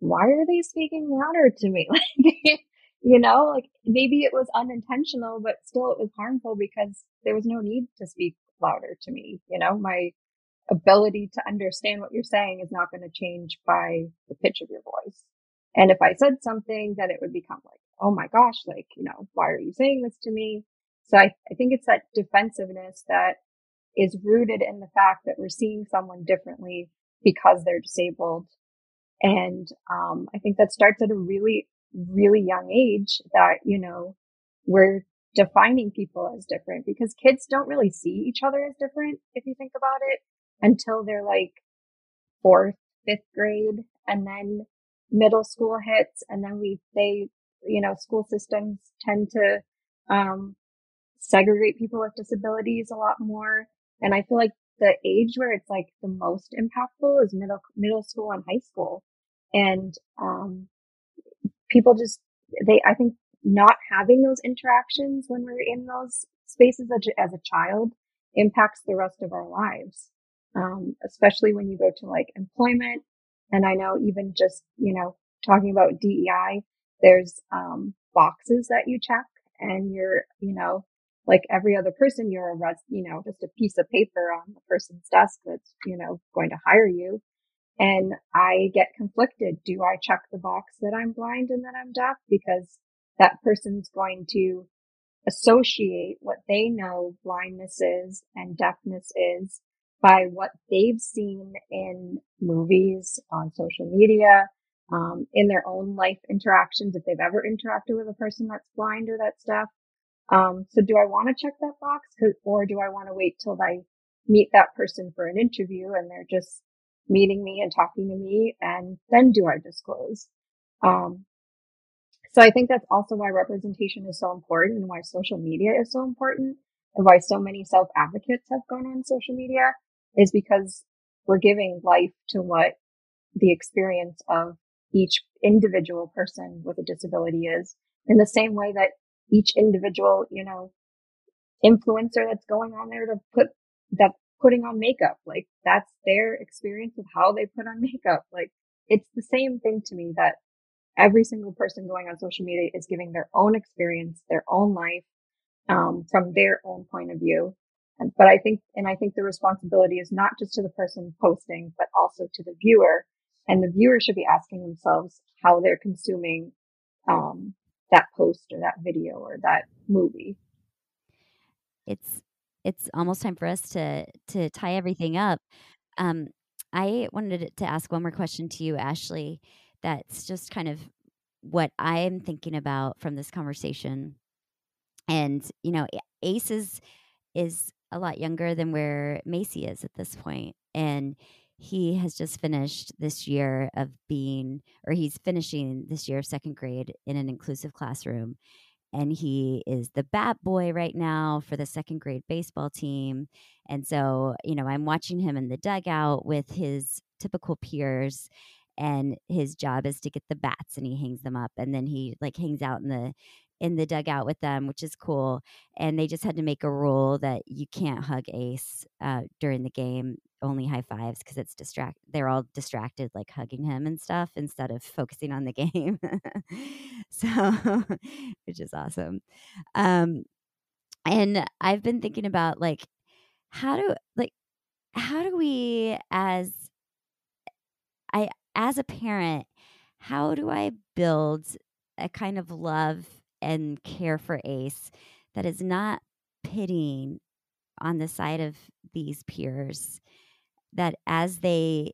Speaker 4: why are they speaking louder to me? Like, you know, like maybe it was unintentional, but still it was harmful because there was no need to speak louder to me. You know, my ability to understand what you're saying is not going to change by the pitch of your voice. And if I said something, then it would become like, oh my gosh, like, you know, why are you saying this to me? So I, I think it's that defensiveness that is rooted in the fact that we're seeing someone differently because they're disabled. And, um, I think that starts at a really, really young age that, you know, we're defining people as different because kids don't really see each other as different if you think about it until they're like fourth, fifth grade. And then middle school hits and then we, they, you know, school systems tend to, um, segregate people with disabilities a lot more. And I feel like the age where it's like the most impactful is middle, middle school and high school. And, um, people just, they, I think not having those interactions when we're in those spaces as a, as a child impacts the rest of our lives um, especially when you go to like employment. And I know even just, you know, talking about DEI, there's, um, boxes that you check and you're, you know, like every other person, you're a res, you know, just a piece of paper on the person's desk that's, you know, going to hire you. And I get conflicted. Do I check the box that I'm blind and that I'm deaf? Because that person's going to associate what they know blindness is and deafness is by what they've seen in movies, on social media, um, in their own life interactions, if they've ever interacted with a person that's blind or that's deaf. Um, so do I want to check that box or do I want to wait till I meet that person for an interview and they're just meeting me and talking to me and then do I disclose? Um, so I think that's also why representation is so important and why social media is so important and why so many self advocates have gone on social media is because we're giving life to what the experience of each individual person with a disability is in the same way that each individual, you know, influencer that's going on there to put that putting on makeup, like that's their experience of how they put on makeup. Like it's the same thing to me that every single person going on social media is giving their own experience, their own life, um, from their own point of view. But I think, and I think the responsibility is not just to the person posting, but also to the viewer. And the viewer should be asking themselves how they're consuming, um, that post or that video or that movie.
Speaker 2: It's, it's almost time for us to, to tie everything up. Um, I wanted to ask one more question to you, Ashley. That's just kind of what I'm thinking about from this conversation. And, you know, Ace is, is a lot younger than where Macy is at this point, and he has just finished this year of being, or he's finishing this year of second grade in an inclusive classroom. And he is the bat boy right now for the second grade baseball team. And so, you know, I'm watching him in the dugout with his typical peers and his job is to get the bats and he hangs them up and then he like hangs out in the in the dugout with them, which is cool. And they just had to make a rule that you can't hug Ace uh, during the game, only high fives because it's distract. They're all distracted, like hugging him and stuff instead of focusing on the game. so, which is awesome. Um, and I've been thinking about like how do like how do we as I as a parent, how do I build a kind of love and care for Ace that is not pitying on the side of these peers? That as they,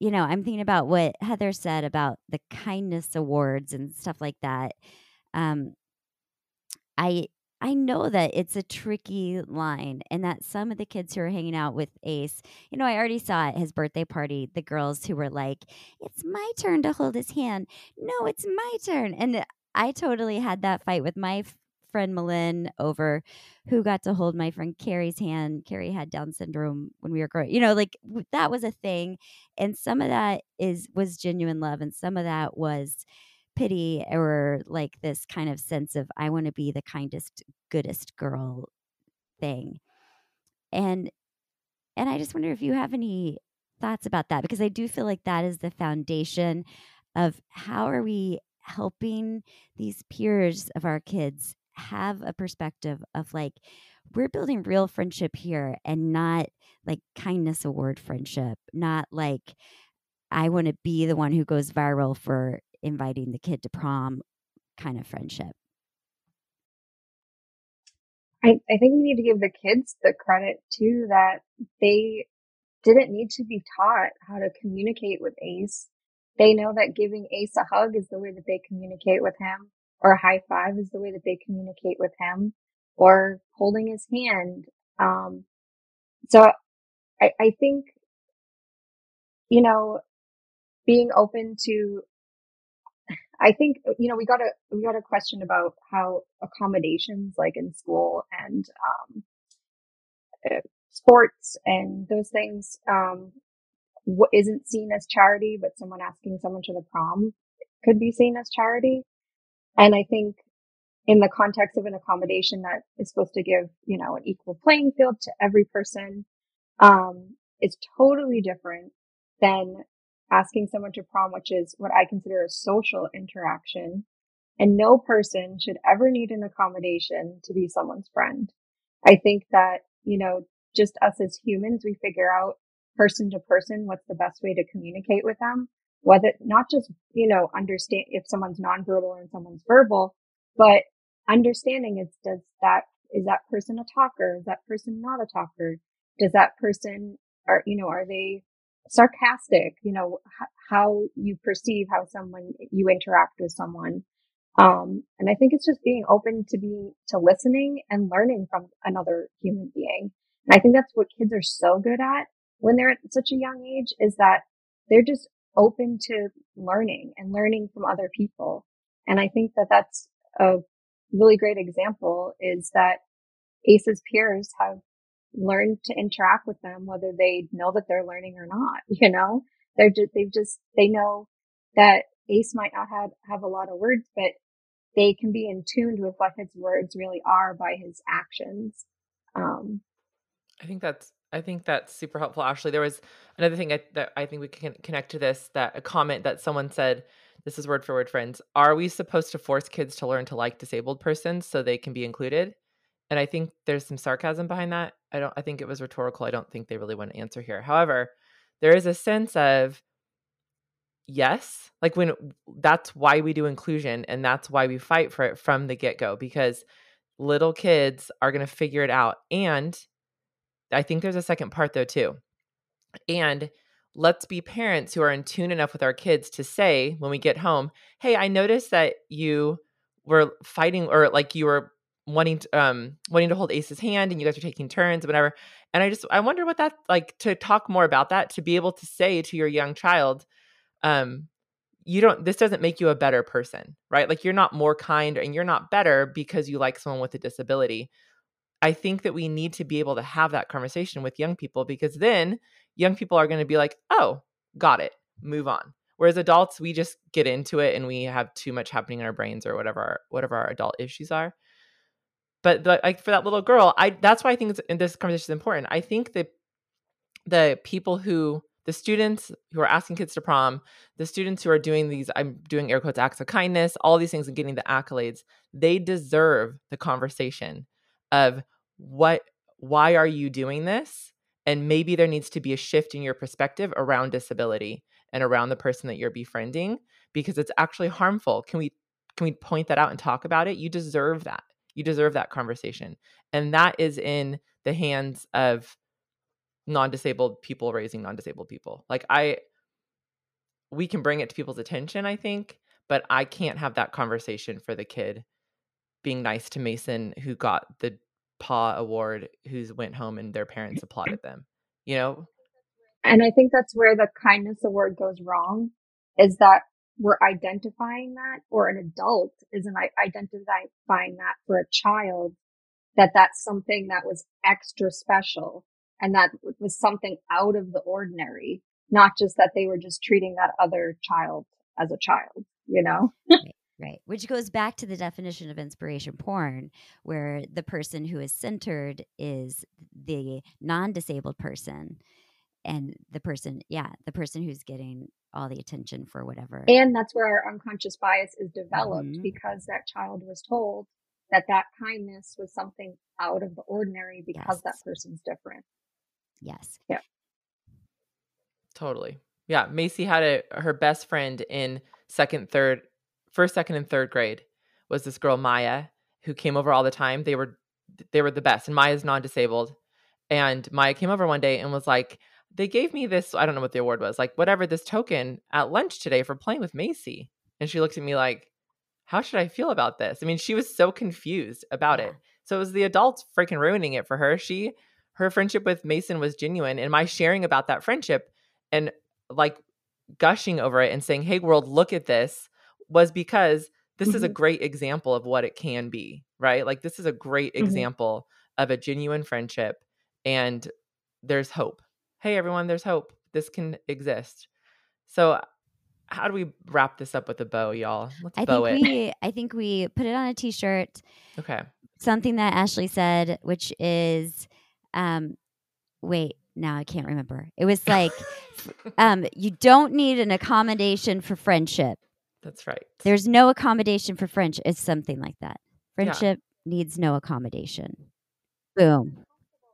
Speaker 2: you know, I'm thinking about what Heather said about the kindness awards and stuff like that. Um, I I know that it's a tricky line and that some of the kids who are hanging out with Ace, you know, I already saw at his birthday party the girls who were like, it's my turn to hold his hand. No, it's my turn. And I totally had that fight with my friend Malin over who got to hold my friend Carrie's hand. Carrie had Down syndrome when we were growing. You know, like that was a thing. And some of that is was genuine love and some of that was pity or like this kind of sense of I want to be the kindest, goodest girl thing. And and I just wonder if you have any thoughts about that because I do feel like that is the foundation of how are we helping these peers of our kids have a perspective of like we're building real friendship here and not like kindness award friendship, not like I want to be the one who goes viral for inviting the kid to prom kind of friendship.
Speaker 4: I, I think we need to give the kids the credit too that they didn't need to be taught how to communicate with Ace. They know that giving Ace a hug is the way that they communicate with him, or a high five is the way that they communicate with him, or holding his hand. Um, so I, I think, you know, being open to I think you know we got a we got a question about how accommodations like in school and um, uh, sports and those things um, what isn't seen as charity, but someone asking someone to the prom could be seen as charity. And I think in the context of an accommodation that is supposed to give you know an equal playing field to every person, um, is totally different than asking someone to prom, which is what I consider a social interaction. And no person should ever need an accommodation to be someone's friend. I think that, you know, just us as humans, we figure out person to person what's the best way to communicate with them. Whether not just, you know, understand if someone's nonverbal and someone's verbal, but understanding is does that is that person a talker? Is that person not a talker? Does that person are you know are they sarcastic, you know, h- how you perceive how someone, you interact with someone. Um, and I think it's just being open to being, to listening and learning from another human being. And I think that's what kids are so good at when they're at such a young age is that they're just open to learning and learning from other people. And I think that that's a really great example is that Ace's peers have learned to interact with them, whether they know that they're learning or not. You know, they're just, they've just, they know that Ace might not have, have a lot of words, but they can be in tuned with what his words really are by his actions. Um,
Speaker 1: I think that's I think that's super helpful. Ashley, there was another thing I, that I think we can connect to this. That a comment that someone said, "This is word for word, friends. Are we supposed to force kids to learn to like disabled persons so they can be included?" And I think there's some sarcasm behind that. I don't I think it was rhetorical. I don't think they really want to answer here. However, there is a sense of yes, like when that's why we do inclusion and that's why we fight for it from the get-go because little kids are going to figure it out. And I think there's a second part though too. And let's be parents who are in tune enough with our kids to say when we get home, "Hey, I noticed that you were fighting or like you were wanting to, um wanting to hold Ace's hand and you guys are taking turns whatever. And I just I wonder what that like to talk more about that to be able to say to your young child um you don't this doesn't make you a better person, right? Like you're not more kind and you're not better because you like someone with a disability. I think that we need to be able to have that conversation with young people because then young people are going to be like, "Oh, got it. Move on." Whereas adults, we just get into it and we have too much happening in our brains or whatever our, whatever our adult issues are. But the, like for that little girl, I that's why I think this conversation is important. I think that the people who the students who are asking kids to prom, the students who are doing these, I'm doing air quotes acts of kindness, all these things and getting the accolades, they deserve the conversation of what why are you doing this? And maybe there needs to be a shift in your perspective around disability and around the person that you're befriending because it's actually harmful. Can we can we point that out and talk about it? You deserve that. You deserve that conversation. And that is in the hands of non-disabled people raising non-disabled people. Like I we can bring it to people's attention, I think, but I can't have that conversation for the kid being nice to Macy who got the paw award who's went home and their parents applauded them. You know?
Speaker 4: And I think that's where the kindness award goes wrong is that we're identifying that or an adult isn't identifying that for a child that that's something that was extra special and that was something out of the ordinary, not just that they were just treating that other child as a child, you know?
Speaker 2: Right, right. Which goes back to the definition of inspiration porn, where the person who is centered is the non disabled person. And the person, yeah, the person who's getting all the attention for whatever.
Speaker 4: And that's where our unconscious bias is developed mm-hmm. because that child was told that that kindness was something out of the ordinary because yes. that person's different.
Speaker 2: Yes.
Speaker 4: Yeah.
Speaker 1: Totally. Yeah. Macy had a her best friend in second, third, first, second, and third grade was this girl Maya who came over all the time. They were they were the best, and Maya's non-disabled. And Maya came over one day and was like, "They gave me this. I don't know what the award was. Like whatever this token at lunch today for playing with Macy." And she looked at me like, "How should I feel about this?" I mean, she was so confused about it. So it was the adults freaking ruining it for her. She her friendship with Macy was genuine and my sharing about that friendship and like gushing over it and saying, "Hey world, look at this." Was because this mm-hmm. is a mm-hmm. great example of what it can be, right? Like this is a great mm-hmm. example of a genuine friendship and there's hope. Hey everyone, there's hope. This can exist. So how do we wrap this up with a bow, y'all? Let's
Speaker 2: I
Speaker 1: bow
Speaker 2: think
Speaker 1: it.
Speaker 2: We, I think we put it on a t-shirt.
Speaker 1: Okay.
Speaker 2: Something that Ashley said, which is um wait now i can't remember it was like um you don't need an accommodation for friendship
Speaker 1: that's right
Speaker 2: there's no accommodation for French. it's something like that friendship yeah. needs no accommodation boom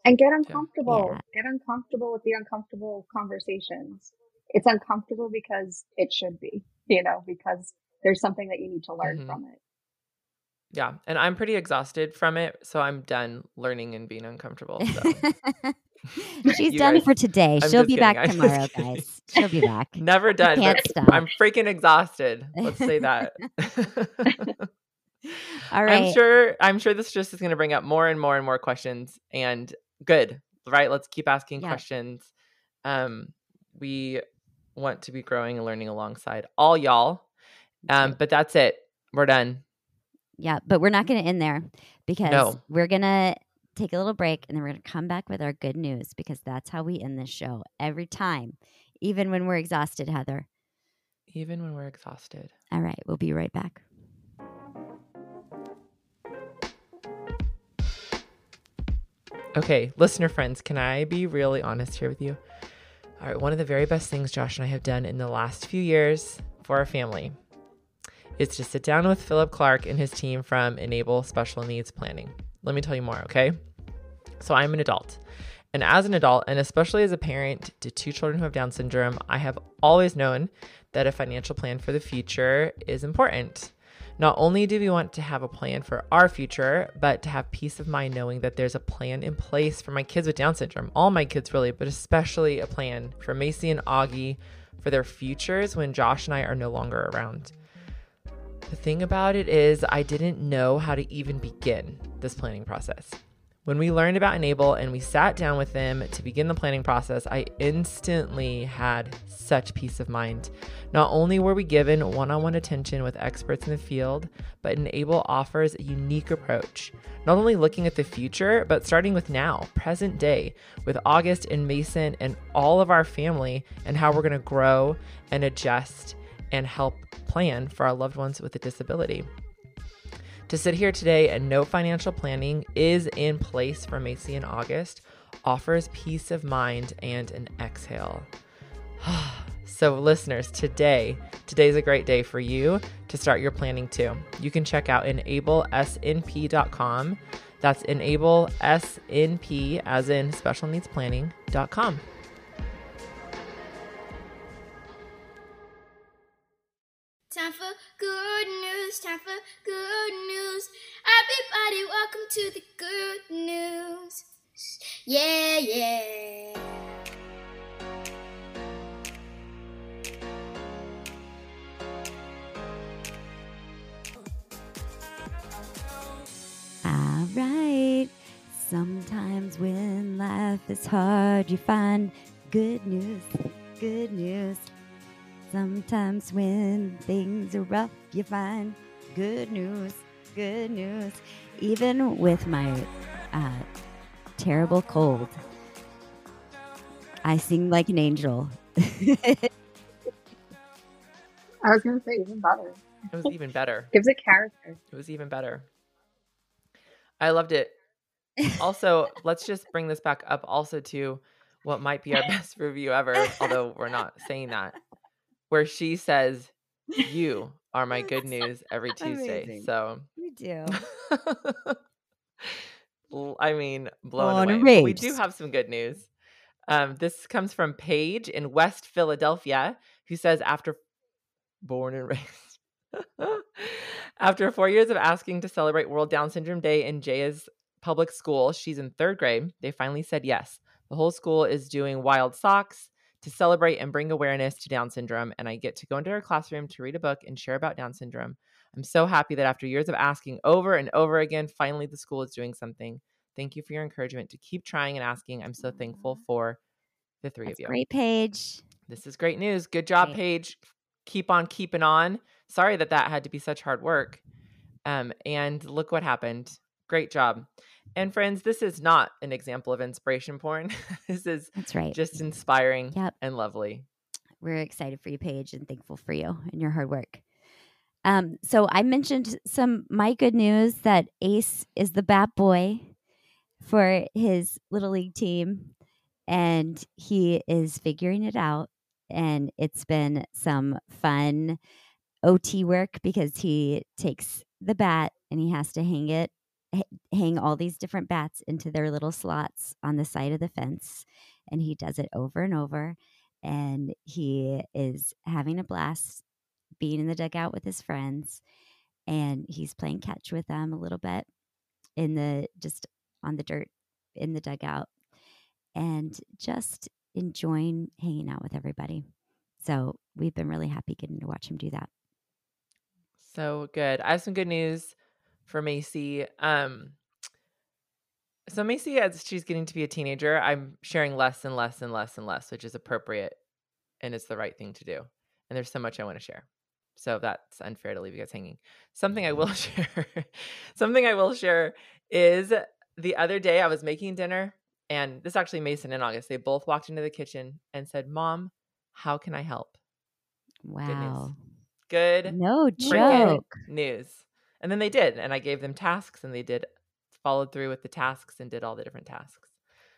Speaker 4: and get uncomfortable yeah. get uncomfortable with the uncomfortable conversations it's uncomfortable because it should be you know because there's something that you need to learn mm-hmm. from it
Speaker 1: yeah, and I'm pretty exhausted from it, so I'm done learning and being uncomfortable. So.
Speaker 2: She's done guys, for today. I'm She'll be kidding. back tomorrow, guys. She'll be back.
Speaker 1: Never done. Can't stop. I'm freaking exhausted. Let's say that.
Speaker 2: All right.
Speaker 1: I'm sure. I'm sure this just is going to bring up more and more and more questions. And good, right? Let's keep asking yeah. questions. Um, we want to be growing and learning alongside all y'all. Um, but that's it. We're done.
Speaker 2: Yeah, but we're not going to end there because no. we're going to take a little break and then we're going to come back with our good news because that's how we end this show every time, even when we're exhausted, Heather.
Speaker 1: Even when we're exhausted.
Speaker 2: All right, we'll be right back.
Speaker 1: Okay, listener friends, can I be really honest here with you? All right, one of the very best things Josh and I have done in the last few years for our family is to sit down with Philip Clark and his team from Enable Special Needs Planning. Let me tell you more, okay? So I'm an adult. And as an adult, and especially as a parent to two children who have Down syndrome, I have always known that a financial plan for the future is important. Not only do we want to have a plan for our future, but to have peace of mind knowing that there's a plan in place for my kids with Down syndrome, all my kids really, but especially a plan for Macy and Augie for their futures when Josh and I are no longer around. The thing about it is, I didn't know how to even begin this planning process. When we learned about Enable and we sat down with them to begin the planning process, I instantly had such peace of mind. Not only were we given one on one attention with experts in the field, but Enable offers a unique approach. Not only looking at the future, but starting with now, present day, with August and Macy and all of our family, and how we're going to grow and adjust and help plan for our loved ones with a disability. To sit here today and know financial planning is in place for Macy in August offers peace of mind and an exhale. so, listeners, today, today's a great day for you to start your planning too. You can check out enablesnp.com. That's enablesnp, as in special needs planning.com.
Speaker 5: Time for good news, time for good news. Everybody, welcome to the good news. Yeah, yeah.
Speaker 2: All right. Sometimes when life is hard, you find good news, good news. Sometimes when things are rough, you find good news, good news. Even with my uh, terrible cold, I sing like an angel.
Speaker 4: I was gonna say even better.
Speaker 1: It was even better.
Speaker 4: Gives it character.
Speaker 1: It was even better. I loved it. Also, let's just bring this back up also to what might be our best review ever, although we're not saying that, where she says, You are my good news every Tuesday.
Speaker 2: Amazing.
Speaker 1: So,
Speaker 2: you do.
Speaker 1: I mean, blown away. We do have some good news. Um, this comes from Paige in West Philadelphia, who says, after born and raised, after four years of asking to celebrate World Down Syndrome Day in Jaya's public school, she's in third grade. They finally said yes. The whole school is doing wild socks to celebrate and bring awareness to Down syndrome. And I get to go into her classroom to read a book and share about Down syndrome. I'm so happy that after years of asking over and over again, finally the school is doing something. Thank you for your encouragement to keep trying and asking. I'm so thankful for the three
Speaker 2: That's
Speaker 1: of you.
Speaker 2: great, Paige.
Speaker 1: This is great news. Good job,
Speaker 2: Great.
Speaker 1: Paige. Keep on keeping on. Sorry that that had to be such hard work. Um, and look what happened. Great job. And friends, this is not an example of inspiration porn. this is
Speaker 2: That's right.
Speaker 1: just inspiring
Speaker 2: Yep.
Speaker 1: and lovely.
Speaker 2: We're excited for you, Paige, and thankful for you and your hard work. Um, so I mentioned some my good news that Ace is the bat boy for his little league team, and he is figuring it out. And it's been some fun OT work because he takes the bat and he has to hang it, hang all these different bats into their little slots on the side of the fence, and he does it over and over and he is having a blast being in the dugout with his friends and he's playing catch with them a little bit in the just on the dirt in the dugout and just enjoying hanging out with everybody. So we've been really happy getting to watch him do that.
Speaker 1: So good. I have some good news for Macy. Um, so Macy, as she's getting to be a teenager, I'm sharing less and less and less and less, which is appropriate and it's the right thing to do. And there's so much I want to share. So that's unfair to leave you guys hanging. Something I will share, something I will share is the other day I was making dinner, and this actually Macy and August. They both walked into the kitchen and said, "Mom, how can I help?"
Speaker 2: wow
Speaker 1: Good
Speaker 2: news.
Speaker 1: Good.
Speaker 2: no joke
Speaker 1: news. And then they did, and I gave them tasks, and they did followed through with the tasks and did all the different tasks.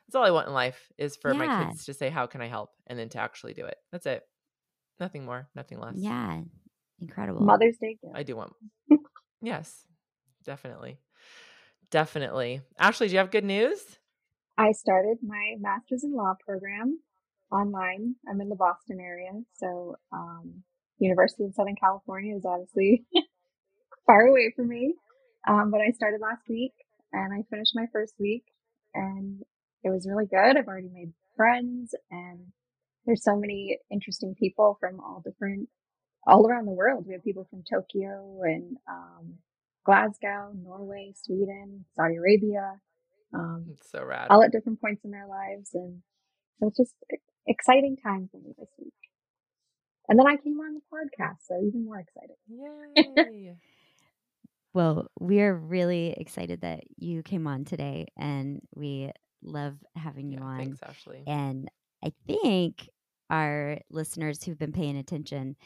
Speaker 1: That's all I want in life is for my kids to say, "How can I help?" and then to actually do it. That's it. Nothing more, nothing less.
Speaker 2: yeah incredible
Speaker 4: Mother's Day gift.
Speaker 1: I do want. yes, definitely, definitely. Ashley, do you have good news?
Speaker 4: I started my master's in law program online. I'm in the Boston area, so um, University of Southern California is obviously far away from me. Um, but I started last week and I finished my first week, and it was really good. I've already made friends, and there's so many interesting people from all different all around the world. We have people from Tokyo and um, Glasgow, Norway, Sweden, Saudi Arabia, um,
Speaker 1: It's so rad.
Speaker 4: all at different points in their lives. And so it's just exciting times for me this week. And then I came on the podcast, so even more excited.
Speaker 1: Yay.
Speaker 2: Well, we're really excited that you came on today and we love having you
Speaker 1: yeah,
Speaker 2: on.
Speaker 1: thanks, Ashley.
Speaker 2: And I think our listeners who've been paying attention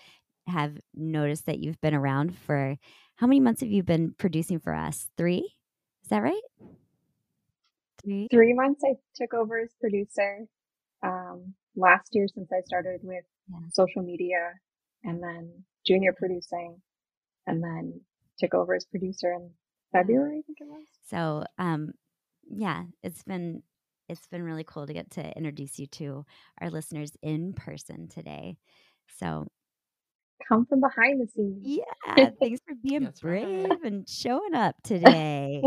Speaker 2: have noticed that you've been around for how many months have you been producing for us? Three? Is that right? Three?
Speaker 4: Three months I took over as producer. Um, last year since I started with
Speaker 2: Yeah.
Speaker 4: social media and then junior producing and then took over as producer in February, I think it was.
Speaker 2: So, um, yeah, it's been it's been really cool to get to introduce you to our listeners in person today. So,
Speaker 4: Come from behind the scenes.
Speaker 2: yeah, thanks for being
Speaker 1: That's right.
Speaker 2: brave and showing up today.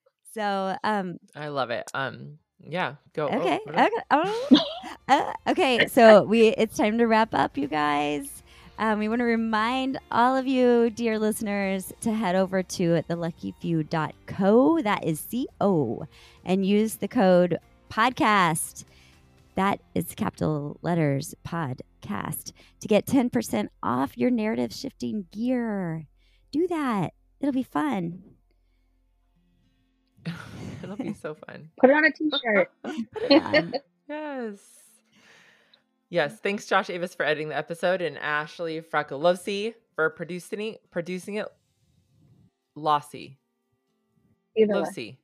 Speaker 2: so, um,
Speaker 1: I love it. Um, yeah, go. oh,
Speaker 2: okay,
Speaker 1: what is-
Speaker 2: okay, oh, uh, okay. So we it's time to wrap up, you guys. Um, we want to remind all of you, dear listeners, to head over to theluckyfew.co. That is C O, and use the code podcast. That is capital letters podcast to get 10% off your narrative shifting gear. Do that. It'll be fun.
Speaker 1: It'll be so fun.
Speaker 4: Put it on a t-shirt.
Speaker 2: Put it on.
Speaker 1: Yes. Yes. Thanks, Josh Avis, for editing the episode, and Ashley Fraccalossi for producing producing it. Lossy.
Speaker 4: Either.
Speaker 1: Lossy.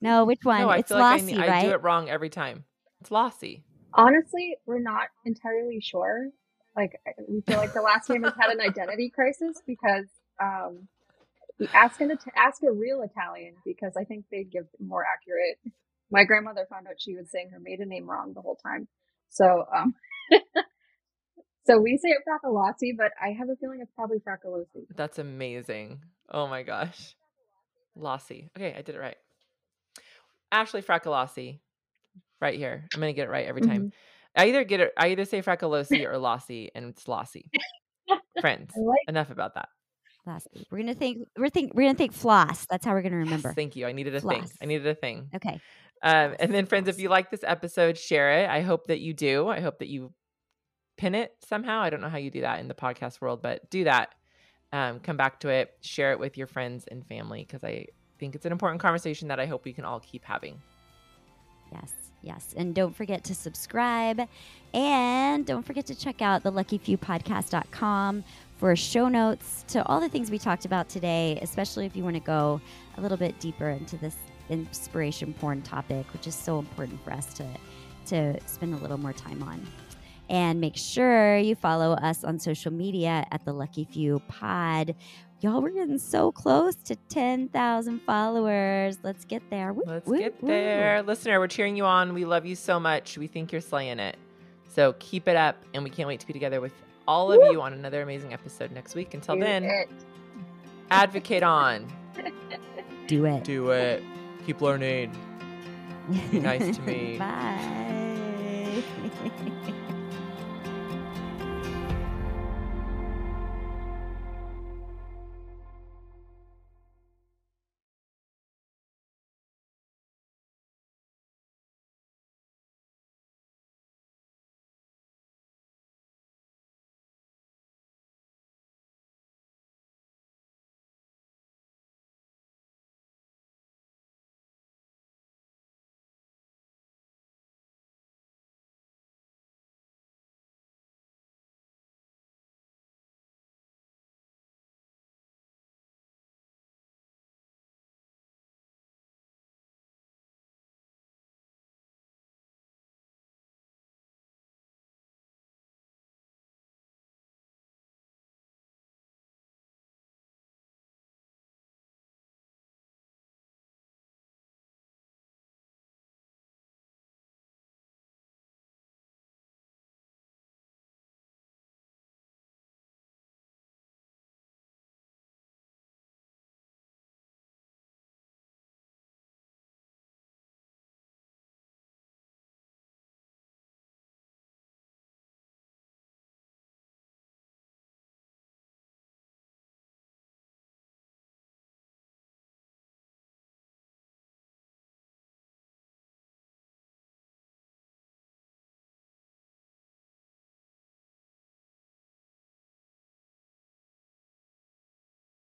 Speaker 2: No, which one?
Speaker 1: No, I
Speaker 2: it's
Speaker 1: feel like I,
Speaker 2: lossy,
Speaker 1: ne-
Speaker 2: right?
Speaker 1: I do it wrong every time. It's Lossy.
Speaker 4: Honestly, we're not entirely sure. Like, we feel like the last name has had an identity crisis because um, we ask an ask a real Italian because I think they'd give more accurate. My grandmother found out she was saying her maiden name wrong the whole time, so um, so we say it Fracalazzi, but I have a feeling it's probably Fracalosi.
Speaker 1: That's amazing. Oh my gosh. Lossy. Okay, I did it right. Ashley Fraccalossi. Right here. I'm gonna get it right every time.
Speaker 4: Mm-hmm.
Speaker 1: I either get it I either say Fracalosi or Lossy, and it's Lossy. Friends.
Speaker 4: Like
Speaker 1: Enough about that.
Speaker 2: Lossy. We're gonna think. We're think. We're gonna think floss. That's how we're gonna
Speaker 1: Yes,
Speaker 2: remember.
Speaker 1: thank you. I needed a thing. I needed a thing.
Speaker 2: okay.
Speaker 1: Um, and then, friends, if you like this episode, share it. I hope that you do. I hope that you pin it somehow. I don't know how you do that in the podcast world, but do that. Um, come back to it, share it with your friends and family because I think it's an important conversation that I hope we can all keep having.
Speaker 2: Yes. Yes. And don't forget to subscribe, and don't forget to check out the luckyfewpodcast.com for show notes to all the things we talked about today, especially if you want to go a little bit deeper into this inspiration porn topic, which is so important for us to to spend a little more time on. And make sure you follow us on social media at the Lucky Few Pod. Y'all, we're getting so close to 10,000 followers. Let's get there. Woo,
Speaker 1: Let's
Speaker 2: woo,
Speaker 1: get
Speaker 2: woo.
Speaker 1: there. Listener, we're cheering you on. We love you so much. We think you're slaying it. So keep it up, and we can't wait to be together with all of you on another amazing episode next week. Until
Speaker 4: do
Speaker 1: then,
Speaker 4: it.
Speaker 1: advocate on.
Speaker 2: Do it.
Speaker 1: Do it. Keep learning. Be nice to me.
Speaker 2: Bye.